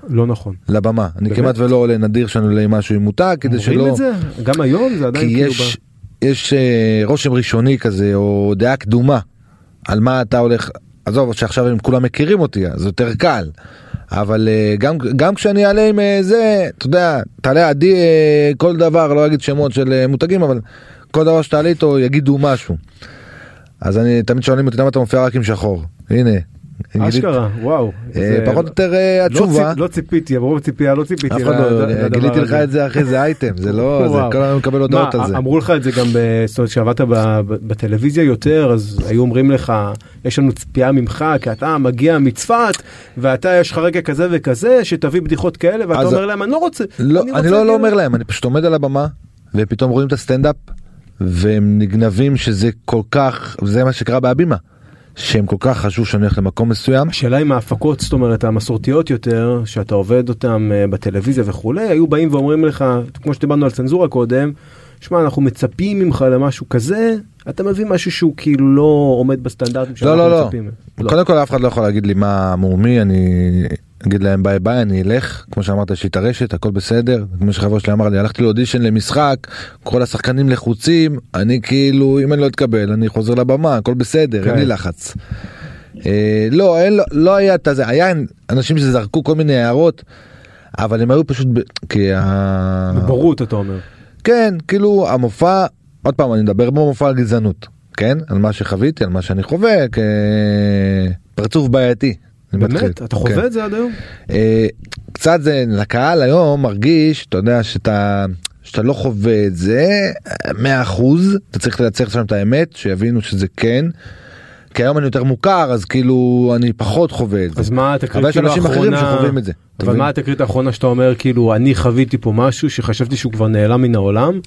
Speaker 3: לא נכון.
Speaker 4: לבמה אני
Speaker 3: באמת?
Speaker 4: כמעט ולא עולה נדיר שאני עולה עם משהו עם מותג כדי
Speaker 3: אומרים
Speaker 4: שלא
Speaker 3: את זה? גם היום זה עדיין
Speaker 4: כי
Speaker 3: כאילו
Speaker 4: יש יש אה, רושם ראשוני כזה או דעה קדומה על מה אתה הולך עזוב שעכשיו הם כולם מכירים אותי אז יותר קל. אבל אה, גם גם כשאני אעלה עם אה, זה אתה יודע תעלה עדי כל דבר לא אגיד שמות של מותגים אבל כל דבר שתעלה איתו יגידו משהו. אז אני תמיד שואלים אותי למה אתה מופיע רק עם שחור הנה
Speaker 3: אשכרה, וואו.
Speaker 4: אה, פחות או יותר אה,
Speaker 3: לא
Speaker 4: התשובה.
Speaker 3: לא ציפיתי, ברוב ציפייה לא ציפיתי.
Speaker 4: אף אחד לא, גיליתי לך. את זה אחי זה אייטם זה לא זה. כל היום מקבל הודעות על זה.
Speaker 3: אמרו לך את זה גם, זאת אומרת, כשעבדת בטלוויזיה יותר, אז היו אומרים לך, יש לנו ציפייה ממך, כי אתה מגיע מצפת, ואתה יש לך רגע כזה וכזה, שתביא בדיחות כאלה, ואתה אומר להם, אני לא רוצה.
Speaker 4: לא, אני לא, לא
Speaker 3: כאילו-"
Speaker 4: אומר להם, אני פשוט עומד על הבמה, ופתאום רואים את הסטנדאפ, והם נגנבים שזה כל כך, זה מה שקרה בהבימה, שהם כל כך חשבו שאני הולך למקום מסוים.
Speaker 3: השאלה אם ההפקות, זאת אומרת, המסורתיות יותר, שאתה עובד אותם אה, בטלוויזיה וכולי, היו באים ואומרים לך, כמו שדיברנו על צנזורה קודם, שמע, אנחנו מצפים ממך למשהו כזה, אתה מביא משהו שהוא כאילו לא עומד בסטנדרטים
Speaker 4: לא,
Speaker 3: שאנחנו
Speaker 4: לא, לא.
Speaker 3: מצפים.
Speaker 4: קודם כל אף אחד לא יכול להגיד לי מה מורמי, אני אגיד להם ביי ביי, אני אלך, כמו שאמרת, יש לי את הרשת, הכל בסדר. כמו שחבר שלי אמר לי, הלכתי לאודישן למשחק, כל השחקנים לחוצים, אני כאילו, אם אני לא אתקבל, אני חוזר לבמה, הכל בסדר, אין
Speaker 3: כן.
Speaker 4: לי לחץ. אה, לא, אין, לא, לא היה את הזה, היה אנשים שזרקו כל מיני הערות, אבל הם היו פשוט, ב... כי ה...
Speaker 3: בבורות אתה אומר.
Speaker 4: כן, כאילו המופע, עוד פעם אני מדבר במופע על גזענות, כן? על מה שחוויתי, על מה שאני חווה, כפרצוף בעייתי.
Speaker 3: באמת? אתה חווה
Speaker 4: כן.
Speaker 3: את זה עד היום?
Speaker 4: אה, קצת זה, לקהל היום מרגיש, אתה יודע, שאתה... שאתה לא חווה את זה 100% אתה צריך לייצר שם את האמת שיבינו שזה כן. כי היום אני יותר מוכר אז כאילו אני פחות חווה את זה.
Speaker 3: אז מה התקרית
Speaker 4: אבל יש
Speaker 3: כאילו
Speaker 4: אנשים אחרים
Speaker 3: האחרונה-
Speaker 4: שחווים את זה.
Speaker 3: אבל? מה התקרית האחרונה שאתה אומר כאילו אני חוויתי פה משהו שחשבתי שהוא כבר נעלם מן העולם?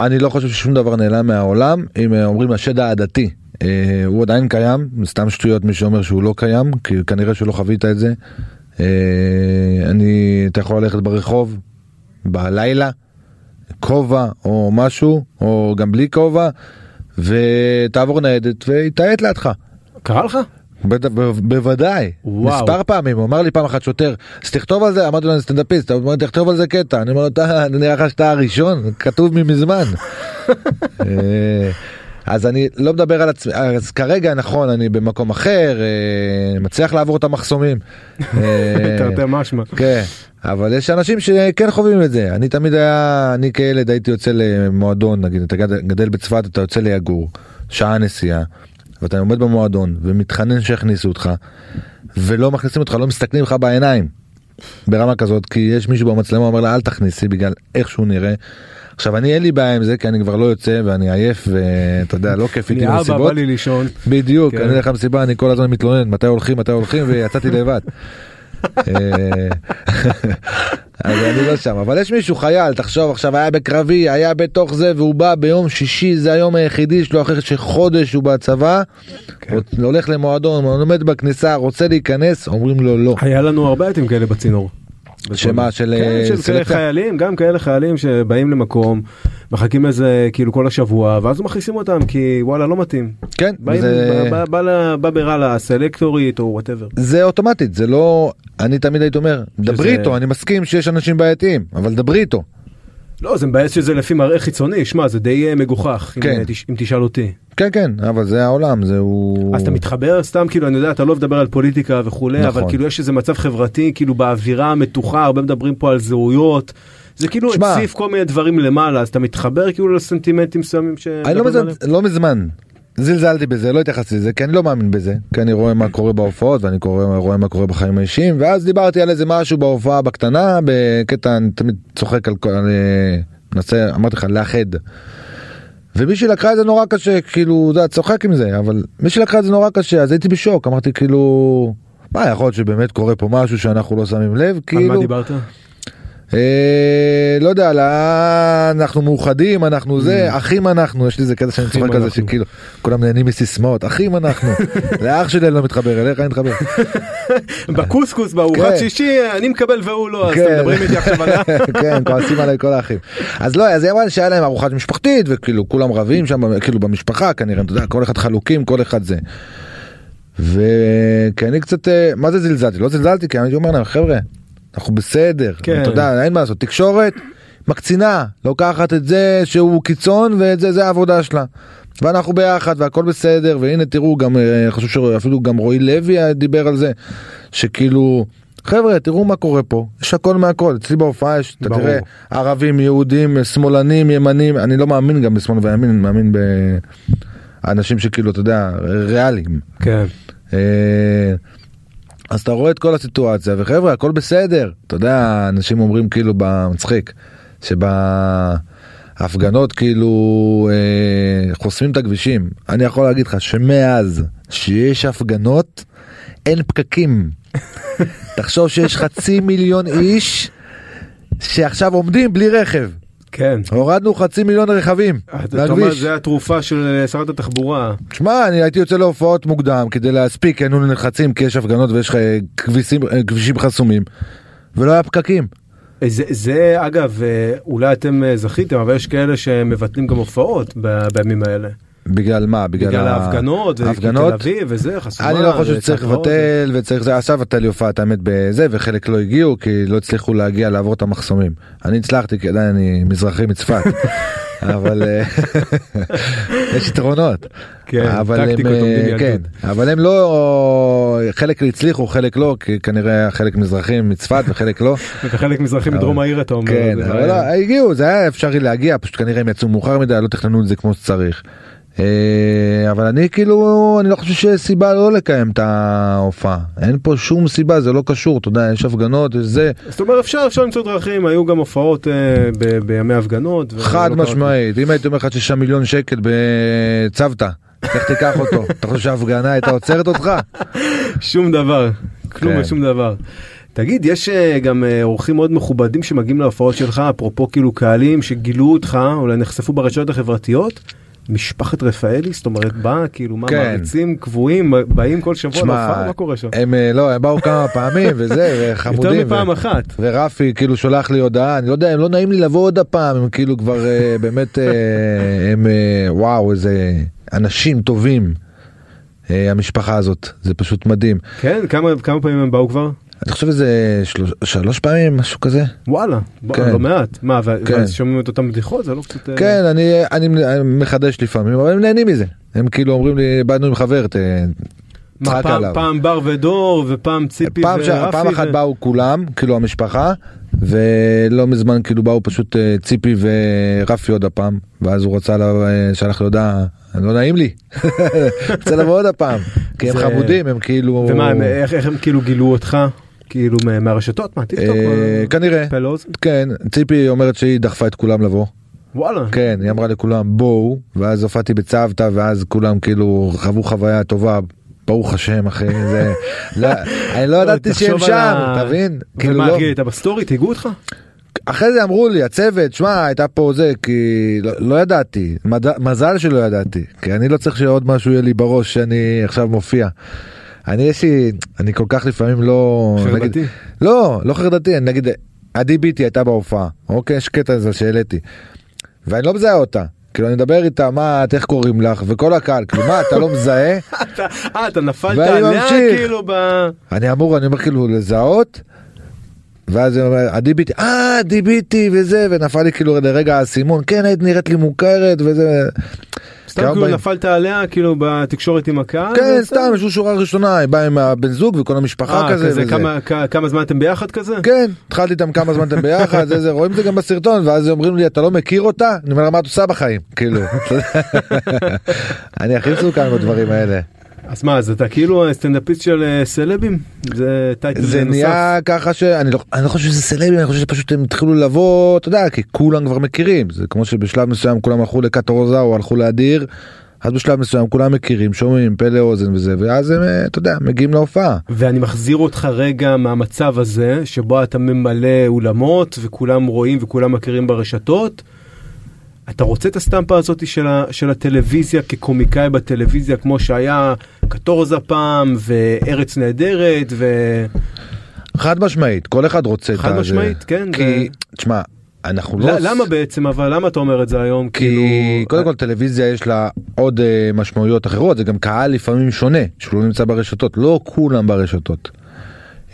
Speaker 4: אני לא חושב ששום דבר נעלם מהעולם אם אומרים השד העדתי הוא עדיין קיים סתם שטויות מי שאומר שהוא לא קיים כי כנראה שלא חווית את זה. אה, אני אתה יכול ללכת ברחוב בלילה כובע או משהו או גם בלי כובע ותעבור ניידת ויתעט לידך.
Speaker 3: קרה לך?
Speaker 4: בד- ב- בוודאי
Speaker 3: וואו.
Speaker 4: מספר פעמים הוא אמר לי פעם אחת שוטר אז תכתוב על זה אמרתי לו אני סטנדאפיסט הוא אומר תכתוב על זה קטע אני אומר לו "אתה נראה לך שאתה הראשון כתוב ממזמן. [laughs] אה, אז אני לא מדבר על עצמי אז כרגע נכון אני במקום אחר אה, מצליח לעבור את המחסומים. [laughs] אה,
Speaker 3: תרתי משמע.
Speaker 4: כן אבל יש אנשים שכן חווים את זה אני תמיד היה אני כילד הייתי יוצא למועדון נגיד אתה גדל בצפת אתה יוצא ליגור שעה נסיעה ואתה עומד במועדון ומתחנן שיכניסו אותך ולא מכניסים אותך לא מסתכלים לך בעיניים ברמה כזאת כי יש מישהו במצלמה אומר לה אל תכניסי בגלל איך שהוא נראה. עכשיו אני אין לי בעיה עם זה כי אני כבר לא יוצא ואני עייף ואתה יודע לא כיף איתי
Speaker 3: אני אבא, בא. לי לישון.
Speaker 4: בדיוק,
Speaker 3: כן.
Speaker 4: אני אלך למסיבה, אני כל הזמן מתלונן, מתי הולכים, מתי הולכים, ויצאתי לבד. [laughs] אה, אז אני לא שם, אבל יש מישהו חייל, תחשוב עכשיו היה בקרבי, היה בתוך זה, והוא בא ביום שישי, זה היום היחידי שלו אחרי שחודש הוא בצבא,
Speaker 3: כן.
Speaker 4: הולך למועדון, עומד בכניסה, רוצה להיכנס, אומרים לו לא.
Speaker 3: היה לנו הרבה עטים כאלה בצינור.
Speaker 4: שמה, של,
Speaker 3: כן,
Speaker 4: אה,
Speaker 3: של כאלה? חיילים, גם כאלה חיילים שבאים למקום, מחכים לזה כאילו כל השבוע, ואז מכניסים אותם כי וואלה לא מתאים.
Speaker 4: כן,
Speaker 3: באים,
Speaker 4: זה-
Speaker 3: בא- בא ל- בא ברע לסלקטורית או וואטאבר.
Speaker 4: זה אוטומטית, זה לא, אני תמיד הייתי אומר, דברי איתו, אני מסכים שיש אנשים בעייתיים, אבל דברי איתו.
Speaker 3: לא, זה מבאס שזה לפי מראה חיצוני, שמע, זה די אה, מגוחך, אם,
Speaker 4: כן.
Speaker 3: אה, תש- אם תשאל אותי.
Speaker 4: כן, כן, אבל זה העולם, זה הוא...
Speaker 3: אז אתה מתחבר סתם, כאילו, אני יודע, אתה לא לדבר על פוליטיקה וכולי,
Speaker 4: נכון.
Speaker 3: אבל כאילו יש איזה מצב חברתי, כאילו באווירה המתוחה, הרבה מדברים פה על זהויות. זה כאילו. הציף כל מיני דברים למעלה, אז אתה מתחבר כאילו לסנטימנטים מסוימים ש...
Speaker 4: אני לא, מזל, לא מזמן זלזלתי בזה לא התייחסתי לזה כי אני לא מאמין בזה כי אני רואה מה קורה בהופעות ואני קורא, רואה מה קורה בחיים האישיים ואז דיברתי על איזה משהו בהופעה בקטנה בקטע אני תמיד צוחק על כל אני מנסה אמרתי לך לאחד. ומישהי לקחה את זה נורא קשה כאילו אתה יודע, צוחק עם זה אבל מישהי לקחה את זה נורא קשה אז הייתי בשוק אמרתי כאילו מה יכול להיות שבאמת קורה פה משהו שאנחנו לא שמים לב
Speaker 3: על
Speaker 4: כאילו
Speaker 3: מה דיברת?
Speaker 4: אה, לא יודע, אנחנו מאוחדים, אנחנו זה, אחים אנחנו, יש לי איזה קטע שאני
Speaker 3: Mm.
Speaker 4: צוחק על זה
Speaker 3: אנחנו.
Speaker 4: שכאילו כולם נהנים מסיסמאות, אחים אנחנו, [laughs] לאח שלי אני לא מתחבר, אליך אני מתחבר. [laughs]
Speaker 3: בקוסקוס, בארוחת
Speaker 4: כן.
Speaker 3: שישי, אני מקבל והוא לא, אז
Speaker 4: כן.
Speaker 3: אתם מדברים איתי עכשיו על... [laughs]
Speaker 4: כן, כועסים עליי כל האחים. אז לא, אז היא אמרה שהיה להם ארוחת משפחתית, וכאילו כולם רבים שם, כאילו במשפחה כנראה, אתה יודע, כל אחד חלוקים, כל אחד זה. וכי אני קצת, אה, מה זה זלזלתי? לא זלזלתי, כי אני אומר להם, חבר'ה, אנחנו בסדר,
Speaker 3: כן.
Speaker 4: אתה יודע, אין מה לעשות, תקשורת מקצינה, לוקחת את זה שהוא קיצון ואת זה, זה העבודה שלה. ואנחנו ביחד והכל בסדר והנה תראו גם אה, חשוב שאפילו גם רועי לוי דיבר על זה שכאילו חבר'ה תראו מה קורה פה יש הכל מהכל אצלי בהופעה יש אתה. תראה ערבים יהודים שמאלנים ימנים אני לא מאמין גם בשמאל וימין אני מאמין באנשים שכאילו אתה יודע ריאליים.
Speaker 3: כן.
Speaker 4: אה, אז אתה רואה את כל הסיטואציה וחבר'ה הכל בסדר אתה יודע אנשים אומרים כאילו במצחיק שבהפגנות כאילו אה, חוסמים את הכבישים אני יכול להגיד לך שמאז שיש הפגנות אין פקקים. [laughs] תחשוב שיש חצי מיליון איש שעכשיו עומדים בלי רכב.
Speaker 3: כן.
Speaker 4: הורדנו חצי מיליון רכבים
Speaker 3: אתה אומר
Speaker 4: מהכביש.
Speaker 3: זה התרופה של שרת התחבורה.
Speaker 4: שמע, אני הייתי יוצא להופעות מוקדם כדי להספיק, היינו נלחצים כי יש הפגנות ויש לך אה, כבישים, אה, כבישים חסומים, ולא היה פקקים.
Speaker 3: אה, זה, זה אגב אולי אתם זכיתם אבל יש כאלה שמבטלים גם הופעות בימים האלה.
Speaker 4: בגלל מה? בגלל,
Speaker 3: בגלל ההפגנות,
Speaker 4: ההפגנות?
Speaker 3: תל אביב וזה חסומה.
Speaker 4: אני לא חושב שצריך. לבטל וצריך זה עכשיו לי הופעת האמת בזה וחלק לא הגיעו כי לא הצליחו להגיע לעבור את המחסומים. אני הצלחתי כי עדיין אני מזרחי מצפת. [laughs] אבל אה, [laughs] יש יתרונות.
Speaker 3: כן,
Speaker 4: אבל הם, אה, כן. אבל הם לא חלק הצליחו חלק לא כי כנראה חלק מזרחים מצפת וחלק לא. [laughs]
Speaker 3: וחלק מזרחי מדרום העיר אתה אומר.
Speaker 4: כן,
Speaker 3: זה
Speaker 4: אבל לא, הגיעו, זה היה אפשרי להגיע, פשוט כנראה הם יצאו מאוחר מדי, לא תכננו את זה כמו שצריך. אה, אבל אני כאילו, אני לא חושב שיש סיבה לא לקיים את ההופעה. אין פה שום סיבה, זה לא קשור, אתה יודע, יש הפגנות, יש זה.
Speaker 3: זאת אומרת אפשר אפשר למצוא דרכים היו גם הופעות אה, ב- בימי הפגנות.
Speaker 4: חד משמעית, אם הייתי אומר לך שישה מיליון שקל בצוותא, איך תיקח אותו? [laughs] אתה חושב שההפגנה הייתה עוצרת אותך? [laughs]
Speaker 3: שום דבר. כלום
Speaker 4: כן.
Speaker 3: ושום דבר. תגיד יש אה, גם אה, אורחים מאוד מכובדים שמגיעים להופעות שלך אפרופו כאילו קהלים שגילו אותך אולי נחשפו ברשתות החברתיות. משפחת רפאלי זאת אומרת בא כאילו מה
Speaker 4: כן.
Speaker 3: מעריצים קבועים באים כל שבוע
Speaker 4: שמע,
Speaker 3: להופעה מה קורה שם.
Speaker 4: הם אה, לא, הם באו כמה פעמים וזה, [laughs] וחמודים.
Speaker 3: יותר מפעם
Speaker 4: ו-
Speaker 3: אחת.
Speaker 4: ורפי כאילו שולח לי הודעה אני לא יודע הם לא נעים לי לבוא עוד הפעם הם כאילו כבר אה, [laughs] באמת אה, הם וואו איזה אנשים טובים המשפחה הזאת זה פשוט מדהים
Speaker 3: כן כמה כמה פעמים הם באו כבר.
Speaker 4: אני חושב איזה שלוש, שלוש פעמים משהו כזה
Speaker 3: וואלה,
Speaker 4: כן.
Speaker 3: לא מעט. מה,
Speaker 4: כן.
Speaker 3: שומעים את אותם בדיחות? זה לא קצת... אה,
Speaker 4: כן אני אני אני מחדש לפעמים אבל הם נהנים מזה הם כאילו אומרים לי באנו עם חבר ת-
Speaker 3: מה, פעם,
Speaker 4: עליו.
Speaker 3: פעם בר ודור ופעם ציפי
Speaker 4: פעם.
Speaker 3: ורפי.
Speaker 4: פעם אחת
Speaker 3: ו-
Speaker 4: באו כולם כאילו המשפחה ולא מזמן כאילו באו פשוט אה, ציפי ורפי עוד הפעם ואז הוא רצה לה... אה, שלח לי הודעה לא נעים לי [laughs] רוצה לבוא עוד הפעם כי הם חמודים הם כאילו
Speaker 3: ומה, הם, איך, איך הם כאילו גילו אותך? כאילו מה- מהרשתות? מה, טיקטוק?
Speaker 4: אה,
Speaker 3: או-
Speaker 4: כנראה
Speaker 3: מפה לאוזן?
Speaker 4: כן ציפי אומרת שהיא דחפה את כולם לבוא
Speaker 3: וואלה.
Speaker 4: כן היא אמרה לכולם בואו ואז הופעתי בצוותא ואז כולם כאילו חוו חוויה טובה. ברוך השם אחי זה [laughs] לא, אני לא ידעתי שהם שם אתה מבין כאילו
Speaker 3: ומה,
Speaker 4: לא-
Speaker 3: תגיד, אתה בסטורי? תהיגו אותך?
Speaker 4: אחרי זה אמרו לי הצוות שמע הייתה פה זה כי לא, לא ידעתי מד... מזל שלא ידעתי כי אני לא צריך שעוד משהו יהיה לי בראש שאני עכשיו מופיע. אני יש לי אני כל כך לפעמים לא
Speaker 3: חרדתי?
Speaker 4: נגיד, לא לא חרדתי אני נגיד עדי ביטי הייתה בהופעה אוקיי יש קטע הזה שהעליתי ואני לא מזהה אותה. כאילו אני מדבר איתה מה את איך קוראים לך וכל הקהל כאילו מה אתה לא מזהה [laughs]
Speaker 3: אה, אתה נפלת
Speaker 4: ואני
Speaker 3: עליה
Speaker 4: ממשיך.
Speaker 3: כאילו ב...
Speaker 4: אני אמור אני אומר כאילו לזהות. ואז היא אומרת עדי ביטי אה עדי ביטי וזה ונפל לי כאילו לרגע האסימון כן היית נראית לי מוכרת וזה.
Speaker 3: סתם כאילו נפלת עליה כאילו בתקשורת עם הקהל?
Speaker 4: כן? סתם יש לו שורה ראשונה היא באה עם הבן זוג וכל המשפחה
Speaker 3: אה,
Speaker 4: כזה.
Speaker 3: כזה. כמה- כ- כמה זמן אתם ביחד כזה?
Speaker 4: כן התחלתי איתם כמה זמן אתם ביחד זה זה רואים את זה גם בסרטון ואז אומרים לי אתה לא מכיר אותה אני אומר מה את עושה בחיים כאילו. [laughs] [laughs] אני הכי מסוכן בדברים האלה.
Speaker 3: אז מה, אז אתה כאילו הסטנדאפיסט של אה, סלבים? זה טייטל
Speaker 4: זה
Speaker 3: נוסף.
Speaker 4: נהיה ככה שאני לא, אני לא חושב שזה סלבים אני חושב שפשוט הם התחילו לבוא אתה יודע כי כולם כבר מכירים זה כמו שבשלב מסוים כולם הלכו לקטרוזה או הלכו לאדיר. אז בשלב מסוים כולם מכירים שומעים פה לאוזן וזה ואז הם אה, אתה יודע מגיעים להופעה.
Speaker 3: ואני מחזיר אותך רגע מהמצב הזה שבו אתה ממלא אולמות וכולם רואים וכולם מכירים ברשתות. אתה רוצה את הסטמפה הזאת של, ה, של הטלוויזיה כקומיקאי בטלוויזיה כמו שהיה קטורזה פעם וארץ נהדרת ו...
Speaker 4: חד משמעית כל אחד רוצה את
Speaker 3: חד
Speaker 4: הזה.
Speaker 3: משמעית, כן,
Speaker 4: כי תשמע אנחנו לא.
Speaker 3: למה בעצם אבל למה אתה אומר את זה היום
Speaker 4: כי
Speaker 3: כאילו
Speaker 4: קודם כל טלוויזיה יש לה עוד אה, משמעויות אחרות זה גם קהל לפעמים שונה שהוא לא נמצא ברשתות לא כולם ברשתות.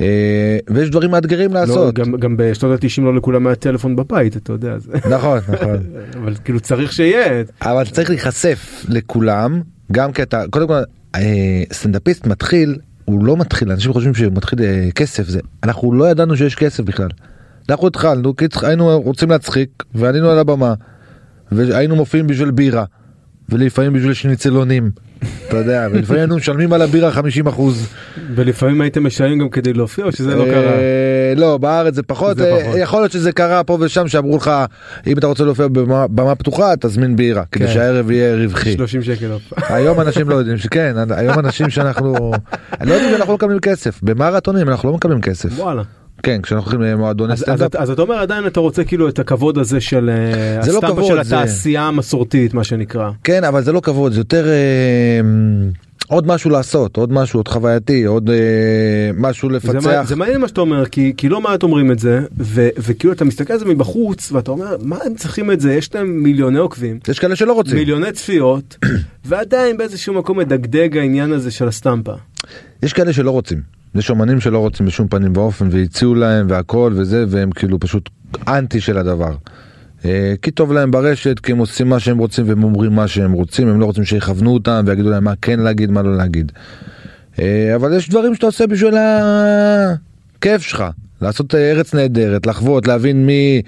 Speaker 4: אה, ויש דברים מאתגרים
Speaker 3: לא,
Speaker 4: לעשות.
Speaker 3: גם, גם בשנות ה-90 לא לכולם היה טלפון בבית אתה יודע.
Speaker 4: נכון נכון. [laughs]
Speaker 3: אבל כאילו צריך שיהיה
Speaker 4: אבל צריך להיחשף לכולם גם כי אתה קודם כל אה, סטנדאפיסט מתחיל הוא לא מתחיל אנשים חושבים שמתחיל אה, כסף זה אנחנו לא ידענו שיש כסף בכלל. אנחנו התחלנו כי היינו רוצים להצחיק ועלינו על הבמה והיינו מופיעים בשביל בירה. ולפעמים בשביל שניצלונים. אתה יודע, ולפעמים היינו משלמים על הבירה 50 אחוז.
Speaker 3: ולפעמים הייתם משלמים גם כדי להופיע או שזה לא קרה?
Speaker 4: לא, בארץ זה פחות, אה,
Speaker 3: פחות.
Speaker 4: יכול להיות שזה קרה פה ושם שאמרו לך, אם אתה רוצה להופיע בבמה במה פתוחה, תזמין בירה, כדי
Speaker 3: כן.
Speaker 4: שהערב יהיה רווחי.
Speaker 3: 30 שקל.
Speaker 4: היום אנשים לא יודעים שכן, היום אנשים שאנחנו, לא יודעים שאנחנו לא מקבלים כסף, במרתונים אנחנו לא מקבלים כסף.
Speaker 3: וואלה.
Speaker 4: כן, כשאנחנו הולכים למועדוני
Speaker 3: אז, אז,
Speaker 4: סטנדאפ,
Speaker 3: אתה- אז אתה אומר עדיין אתה רוצה כאילו את הכבוד הזה של
Speaker 4: זה לא כבוד,
Speaker 3: של
Speaker 4: זה-
Speaker 3: התעשייה המסורתית מה שנקרא.
Speaker 4: כן, אבל זה לא כבוד, זה יותר אה, עוד משהו לעשות, עוד משהו, עוד חווייתי, עוד אה, משהו לפצח.
Speaker 3: זה מעניין מה שאתה אומר כי, כי לא מעט אומרים את זה ו, וכאילו אתה מסתכל על זה מבחוץ ואתה אומר מה הם צריכים את זה יש להם מיליוני עוקבים
Speaker 4: יש כאלה שלא רוצים.
Speaker 3: מיליוני צפיות [clears throat] ועדיין באיזשהו מקום מדגדג העניין הזה של הסטמפה.
Speaker 4: יש כאלה שלא רוצים. יש אומנים שלא רוצים בשום פנים ואופן והציעו להם והכל וזה והם כאילו פשוט אנטי של הדבר. אה, כי טוב להם ברשת כי הם עושים מה שהם רוצים והם אומרים מה שהם רוצים הם לא רוצים שיכוונו אותם ויגידו להם מה כן להגיד מה לא להגיד. אה, אבל יש דברים שאתה עושה בשביל הכיף שלך לעשות אה, ארץ נהדרת לחוות להבין מי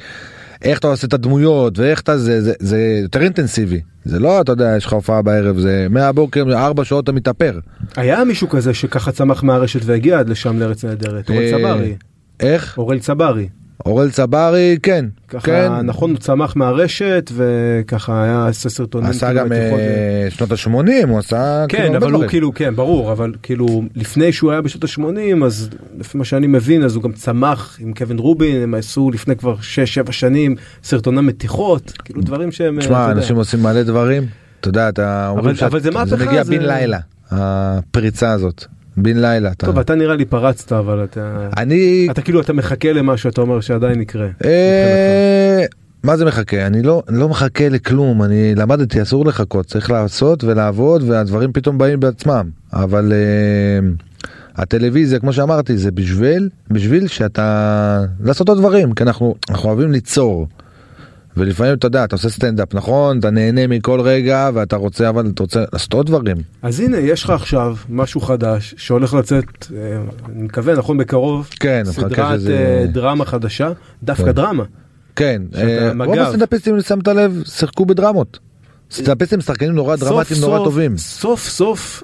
Speaker 4: איך אתה עושה את הדמויות ואיך אתה זה זה זה יותר אינטנסיבי זה לא אתה יודע יש לך הופעה בערב זה מהבוקר ארבע שעות אתה מתאפר.
Speaker 3: היה מישהו כזה שככה צמח מהרשת והגיע עד לשם לארץ נהדרת אורל
Speaker 4: אה,
Speaker 3: צברי
Speaker 4: איך?
Speaker 3: אורל צברי.
Speaker 4: אורל צברי כן
Speaker 3: ככה
Speaker 4: כן
Speaker 3: נכון הוא צמח מהרשת וככה היה עשה סרטונים
Speaker 4: עשה
Speaker 3: כאילו
Speaker 4: גם
Speaker 3: מתיחות.
Speaker 4: אה, שנות ה-80 הוא עשה כאילו
Speaker 3: כן
Speaker 4: הרבה
Speaker 3: אבל הוא. כאילו כן ברור אבל כאילו לפני שהוא היה בשנות ה-80 אז לפי מה שאני מבין אז הוא גם צמח עם קווין רובין הם עשו לפני כבר 6-7 שנים סרטוני מתיחות כאילו דברים שהם אה,
Speaker 4: תשמע
Speaker 3: יודע.
Speaker 4: אנשים עושים מלא דברים אתה יודע אתה אומרים
Speaker 3: אבל זה מהפכה,
Speaker 4: מגיע
Speaker 3: זה-
Speaker 4: בן לילה הפריצה הזאת בן לילה אתה
Speaker 3: טוב אתה נראה לי פרצת אבל אתה
Speaker 4: אני
Speaker 3: אתה כאילו אתה מחכה למשהו אתה אומר שעדיין יקרה.
Speaker 4: אה, מה זה מחכה אני לא לא מחכה לכלום אני למדתי אסור לחכות צריך לעשות ולעבוד והדברים פתאום באים בעצמם אבל אה, הטלוויזיה כמו שאמרתי זה בשביל בשביל שאתה לעשות עוד דברים כי אנחנו אנחנו אוהבים ליצור. ולפעמים אתה יודע אתה עושה סטנדאפ נכון אתה נהנה מכל רגע ואתה רוצה אבל אתה רוצה לעשות עוד דברים
Speaker 3: אז הנה יש לך עכשיו משהו חדש שהולך לצאת אה, אני מקווה נכון בקרוב
Speaker 4: כן,
Speaker 3: סדרת
Speaker 4: שזה-
Speaker 3: אה, דרמה חדשה דווקא
Speaker 4: כן.
Speaker 3: דרמה.
Speaker 4: כן אה, רוב
Speaker 3: מג"ב.
Speaker 4: הסטנדאפיסטים אם שמת לב שיחקו בדרמות. סטנדאפיסטים שחקנים נורא דרמטיים נורא טובים.
Speaker 3: סוף סוף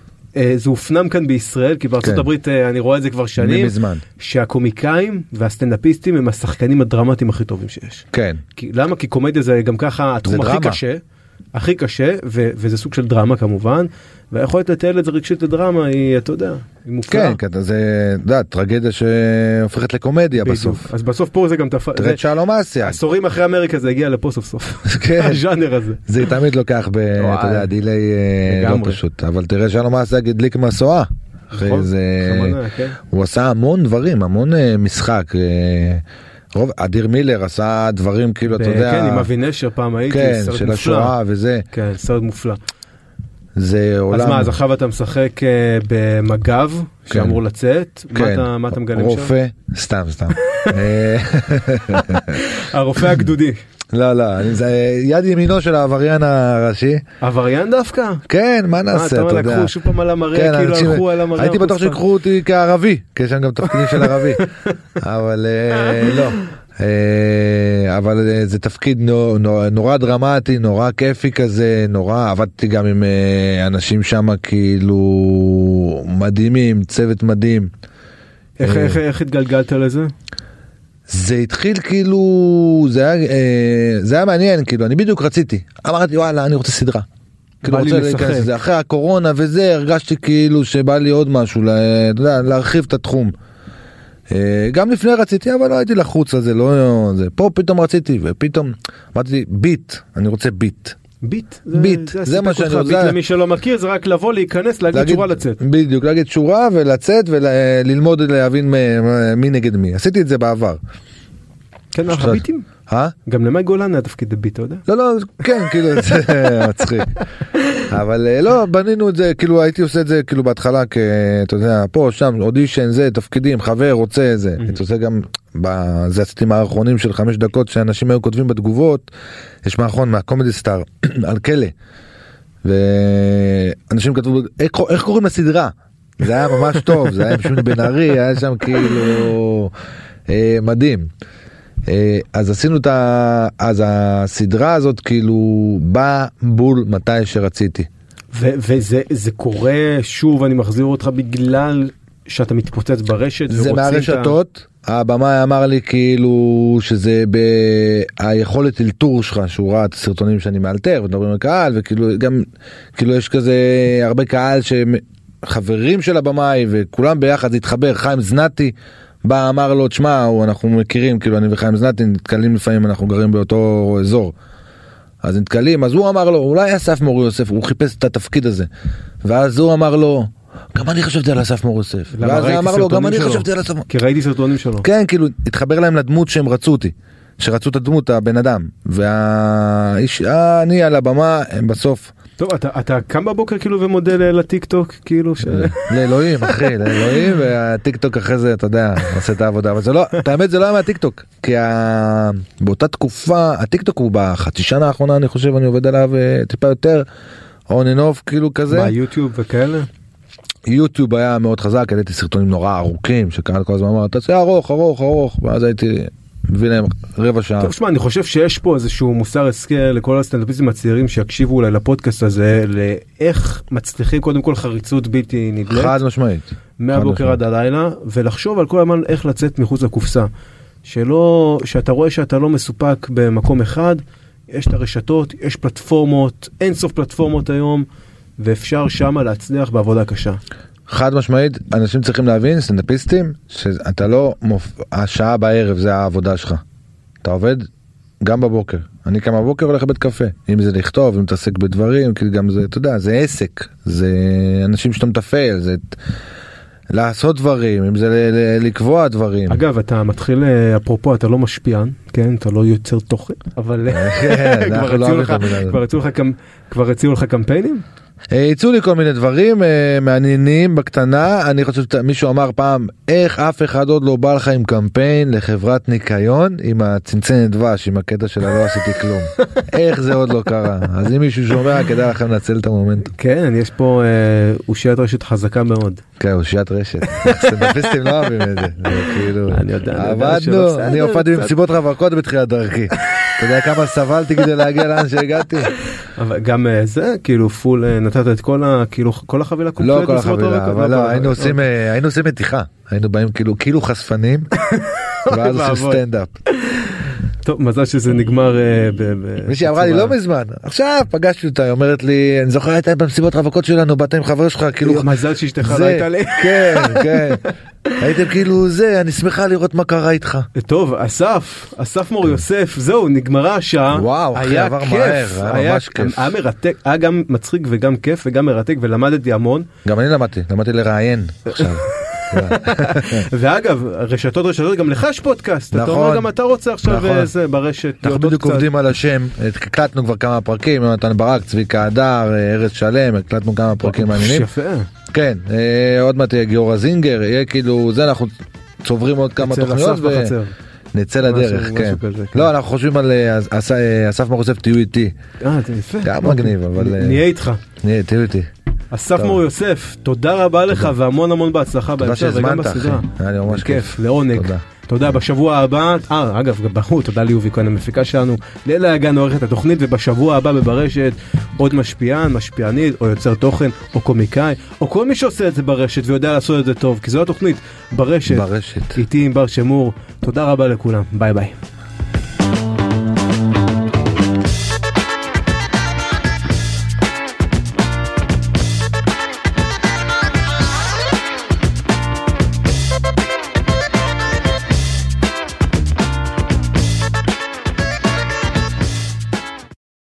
Speaker 3: זה הופנם כאן בישראל כי בארצות
Speaker 4: כן.
Speaker 3: הברית אה, אני רואה את זה כבר שנים
Speaker 4: מזמן.
Speaker 3: שהקומיקאים והסטנדאפיסטים הם השחקנים הדרמטיים הכי טובים שיש.
Speaker 4: כן.
Speaker 3: כי, למה? כי קומדיה זה גם ככה התחום הכי
Speaker 4: דרמה.
Speaker 3: קשה. הכי קשה ו- וזה סוג של דרמה כמובן והיכולת לתעל את זה רגשית לדרמה היא אתה יודע היא מופלאה.
Speaker 4: כן, אתה- זה, אתה יודע, טרגדיה שהופכת לקומדיה
Speaker 3: בדיוק.
Speaker 4: בסוף.
Speaker 3: אז בסוף פה זה גם תפ...
Speaker 4: תראה את שלום אסיה.
Speaker 3: עשורים אחרי אמריקה זה הגיע לפה סוף סוף. [laughs]
Speaker 4: כן. [laughs]
Speaker 3: הז'אנר הזה.
Speaker 4: זה תמיד לוקח ב... אתה יודע, דיליי אה, לא. פשוט. אבל תראה שלום אסיה הדליק משואה. אחרי
Speaker 3: נכון,
Speaker 4: זה...
Speaker 3: כן.
Speaker 4: הוא עשה המון דברים, המון אה, משחק. רוב, אדיר מילר עשה דברים כאילו, אתה יודע...
Speaker 3: כן עם אבי נשר פעם הייתי.
Speaker 4: כן,
Speaker 3: סרט
Speaker 4: של
Speaker 3: מופלא.
Speaker 4: השואה וזה.
Speaker 3: כן סרט מופלא.
Speaker 4: זה עולם...
Speaker 3: אז מה אז עכשיו אתה משחק אה, במג"ב שאמור לצאת. מה
Speaker 4: כן,
Speaker 3: אתה- מה אתה מגלם שם?
Speaker 4: רופא, סתם סתם. [laughs] אה, [laughs]
Speaker 3: הרופא הגדודי.
Speaker 4: לא לא, זה יד ימינו של העבריין הראשי.
Speaker 3: עבריין דווקא?
Speaker 4: כן, מה
Speaker 3: מה
Speaker 4: נעשה,
Speaker 3: אתה
Speaker 4: יודע.
Speaker 3: לקחו שוב פעם על המראה
Speaker 4: כן,
Speaker 3: כאילו הלכו על המראה.
Speaker 4: הייתי בטוח. שיקחו אותי כערבי, כי יש שם גם תפקידים של ערבי. [laughs] אבל אה, לא. אה, אבל אה, זה תפקיד נו- נו- נורא דרמטי, נורא כיפי כזה, נורא, עבדתי גם עם אה, אנשים שם כאילו מדהימים, צוות מדהים.
Speaker 3: איך-
Speaker 4: אה,
Speaker 3: איך- איך התגלגלת לזה?
Speaker 4: זה התחיל כאילו זה היה אה, זה היה מעניין כאילו אני בדיוק רציתי אמרתי וואלה אני רוצה סדרה. כאילו רוצה. להיכנס לזה אחרי הקורונה וזה הרגשתי כאילו שבא לי עוד משהו לה- יודע, להרחיב את התחום. אה, גם לפני רציתי אבל לא הייתי לחוץ על זה לא זה פה פתאום רציתי ופתאום אמרתי ביט אני רוצה ביט.
Speaker 3: ביט.
Speaker 4: ביט, זה
Speaker 3: סיפק
Speaker 4: מה שאני. רוצה.
Speaker 3: ביט למי שלא מכיר זה רק לבוא להיכנס להגיד שורה לצאת.
Speaker 4: בדיוק להגיד שורה ולצאת וללמוד להבין מ- מי נגד מי עשיתי את זה בעבר.
Speaker 3: כן, היה
Speaker 4: אה?
Speaker 3: גם למאי גולן היה תפקיד בביט, אתה יודע?
Speaker 4: לא לא כן כאילו זה מצחיק אבל אה, לא בנינו את זה כאילו הייתי עושה את זה כאילו בהתחלה כ... אתה יודע פה שם אודישן זה תפקידים חבר רוצה זה הייתי עושה גם בזה עשיתי מערכונים של חמש דקות שאנשים היו כותבים בתגובות יש מערכון מהקומדי סטאר [clears throat] על כלא. ואנשים כתבו איך, קוראים לסדרה זה היה ממש טוב זה היה עם שוני בן ארי היה שם כאילו אה, מדהים. אה, אז עשינו את ה... אז הסדרה הזאת כאילו באה בול מתי שרציתי.
Speaker 3: ו- וזה זה קורה שוב אני מחזיר אותך בגלל שאתה מתפוצץ ברשת
Speaker 4: זה
Speaker 3: ורוצים את
Speaker 4: מהרשתות, הבמאי אמר לי כאילו שזה ביכולת אלתור שלך שהוא ראה את הסרטונים שאני מאלתר ומדברים על קהל וכאילו גם כאילו יש כזה הרבה קהל שחברים של הבמאי וכולם ביחד זה התחבר חיים זנתי בא אמר לו תשמע אנחנו מכירים כאילו אני וחיים זנתי נתקלים לפעמים אנחנו גרים באותו אזור. אז נתקלים אז הוא אמר לו אולי אסף מור יוסף הוא חיפש את התפקיד הזה ואז הוא אמר לו גם אני חשבתי על אסף מור יוסף? ואז הוא אמר לו גם אני
Speaker 3: שלו."
Speaker 4: חשבתי על אסף
Speaker 3: כי ראיתי סרטונים שלו.
Speaker 4: כן כאילו התחבר להם לדמות שהם רצו אותי שרצו את הדמות הבן אדם והאיש אה, אני על הבמה הם בסוף
Speaker 3: טוב אתה, אתה קם בבוקר כאילו ומודה ל- לטיק טוק כאילו ש...
Speaker 4: לאלוהים אחי לאלוהים והטיק טוק אחרי זה אתה יודע עושה את העבודה אבל זה לא את האמת זה לא היה מהטיק טוק כי ה... באותה תקופה הטיק טוק הוא בחצי שנה האחרונה אני חושב אני עובד עליו אה, טיפה יותר on and off כאילו כזה
Speaker 3: מה יוטיוב וכאלה?
Speaker 4: יוטיוב היה מאוד חזק העליתי סרטונים נורא ארוכים שקהל כל הזמן אמר תעשה ארוך ארוך ארוך ואז הייתי מביא להם רבע שעה.
Speaker 3: טוב שמע אני חושב שיש פה איזשהו מוסר השכל לכל הסטנדאפיסטים הצעירים שיקשיבו אולי לפודקאסט הזה לאיך מצליחים קודם כל חריצות בלתי נדלית
Speaker 4: חד משמעית.
Speaker 3: מהבוקר. עד הלילה ולחשוב על כל הזמן איך לצאת מחוץ לקופסה. שלא שאתה רואה שאתה לא מסופק במקום אחד יש את הרשתות יש פלטפורמות אין סוף פלטפורמות היום ואפשר שמה להצליח בעבודה קשה.
Speaker 4: חד משמעית אנשים צריכים להבין סטנדאפיסטים שאתה לא מופ... השעה בערב זה העבודה שלך. אתה עובד גם בבוקר אני קם בבוקר הולך לבית קפה אם זה לכתוב אם מתעסק בדברים כי גם זה אתה יודע זה עסק זה אנשים שאתה מתפעל זה לעשות דברים אם זה ל- ל- לקבוע דברים.
Speaker 3: אגב אתה מתחיל אה, אפרופו אתה לא משפיען כן אתה לא יוצר תוכן אבל
Speaker 4: כן,
Speaker 3: כבר
Speaker 4: לא
Speaker 3: הציעו לך- כבר הציעו לך קמפיינים?
Speaker 4: אה, יצאו לי כל מיני דברים אה, מעניינים בקטנה אני חושב שמישהו אמר פעם איך אף אחד עוד לא בא לך עם קמפיין לחברת ניקיון עם הצנצנת דבש עם הקטע של הלא עשיתי כלום [laughs] איך זה עוד לא קרה אז אם מישהו שומע כדאי לכם לנצל את המומנט.
Speaker 3: כן יש פה אה, אושיית רשת חזקה מאוד.
Speaker 4: כן אושיית רשת סטנדאפיסטים לא אוהבים את זה כאילו
Speaker 3: אני יודע, שלא
Speaker 4: עבדנו אני הופעתי. במסיבות רווקות בתחילת דרכי. אתה יודע כמה סבלתי כדי להגיע לאן שהגעתי?
Speaker 3: אבל גם אה, זה כאילו full אה, נתת את כל ה... כאילו כל החבילה
Speaker 4: לא כל החבילה? אבל לא,
Speaker 3: החבילה.
Speaker 4: היינו עושים, אה, היינו עושים מתיחה, היינו באים כאילו, כאילו חשפנים, [laughs] ואז עושים. סטנדאפ.
Speaker 3: טוב מזל שזה נגמר אה,
Speaker 4: מישהי אמרה לי לא מזמן, עכשיו פגשתי אותה, היא אומרת לי, אני זוכר הייתה במסיבות רווקות שלנו, באת עם חבר שלך, כאילו,
Speaker 3: מזל שאשתך לא הייתה לי.
Speaker 4: כן, כן, הייתם כאילו זה, אני שמחה לראות מה קרה איתך.
Speaker 3: טוב אסף אסף מור יוסף זהו נגמרה השעה
Speaker 4: וואו,
Speaker 3: היה
Speaker 4: ממש כיף.
Speaker 3: היה מרתק היה גם מצחיק וגם כיף וגם מרתק ולמדתי המון
Speaker 4: גם אני למדתי, למדתי לראיין עכשיו. [laughs] [laughs]
Speaker 3: ואגב רשתות רשתות גם לך יש פודקאסט אתה
Speaker 4: נכון.
Speaker 3: אומר גם אתה רוצה עכשיו
Speaker 4: נכון.
Speaker 3: אה, זה ברשת
Speaker 4: אנחנו בדיוק
Speaker 3: קצת.
Speaker 4: עובדים על השם, הקלטנו כבר כמה פרקים, יונתן ברק, צביקה הדר, אה, ארז שלם, הקלטנו כמה פרקים מעניינים.
Speaker 3: יפה
Speaker 4: כן, אה, עוד מעט יהיה גיורא זינגר, יהיה כאילו, זה אנחנו צוברים עוד כמה תוכניות. ונצא לדרך, כן.
Speaker 3: כן.
Speaker 4: לא, אנחנו חושבים על אה, אס- אס- אה, אסף מור יוסף תהיו איתי,
Speaker 3: אה, זה יפה.
Speaker 4: גם
Speaker 3: אוקיי.
Speaker 4: מגניב, אבל, אה,
Speaker 3: נהיה איתך.
Speaker 4: נהיה, תהיו איתי.
Speaker 3: אסף. מור יוסף, תודה רבה לך והמון המון בהצלחה בהמשך וגם. בסדרה.
Speaker 4: היה לי ממש כיף.
Speaker 3: לעונג.
Speaker 4: תודה.
Speaker 3: תודה, בשבוע הבא, אה, אגב, גם ברור, תודה ליובי כהן המפיקה שלנו, לילה הגן עורכת התוכנית, ובשבוע הבא בברשת עוד משפיען, משפיענית, או יוצר תוכן, או קומיקאי, או כל מי שעושה את זה ברשת ויודע לעשות את זה טוב, כי זו התוכנית, ברשת,
Speaker 4: ברשת.
Speaker 3: איתי עם בר שמור, תודה רבה לכולם, ביי ביי.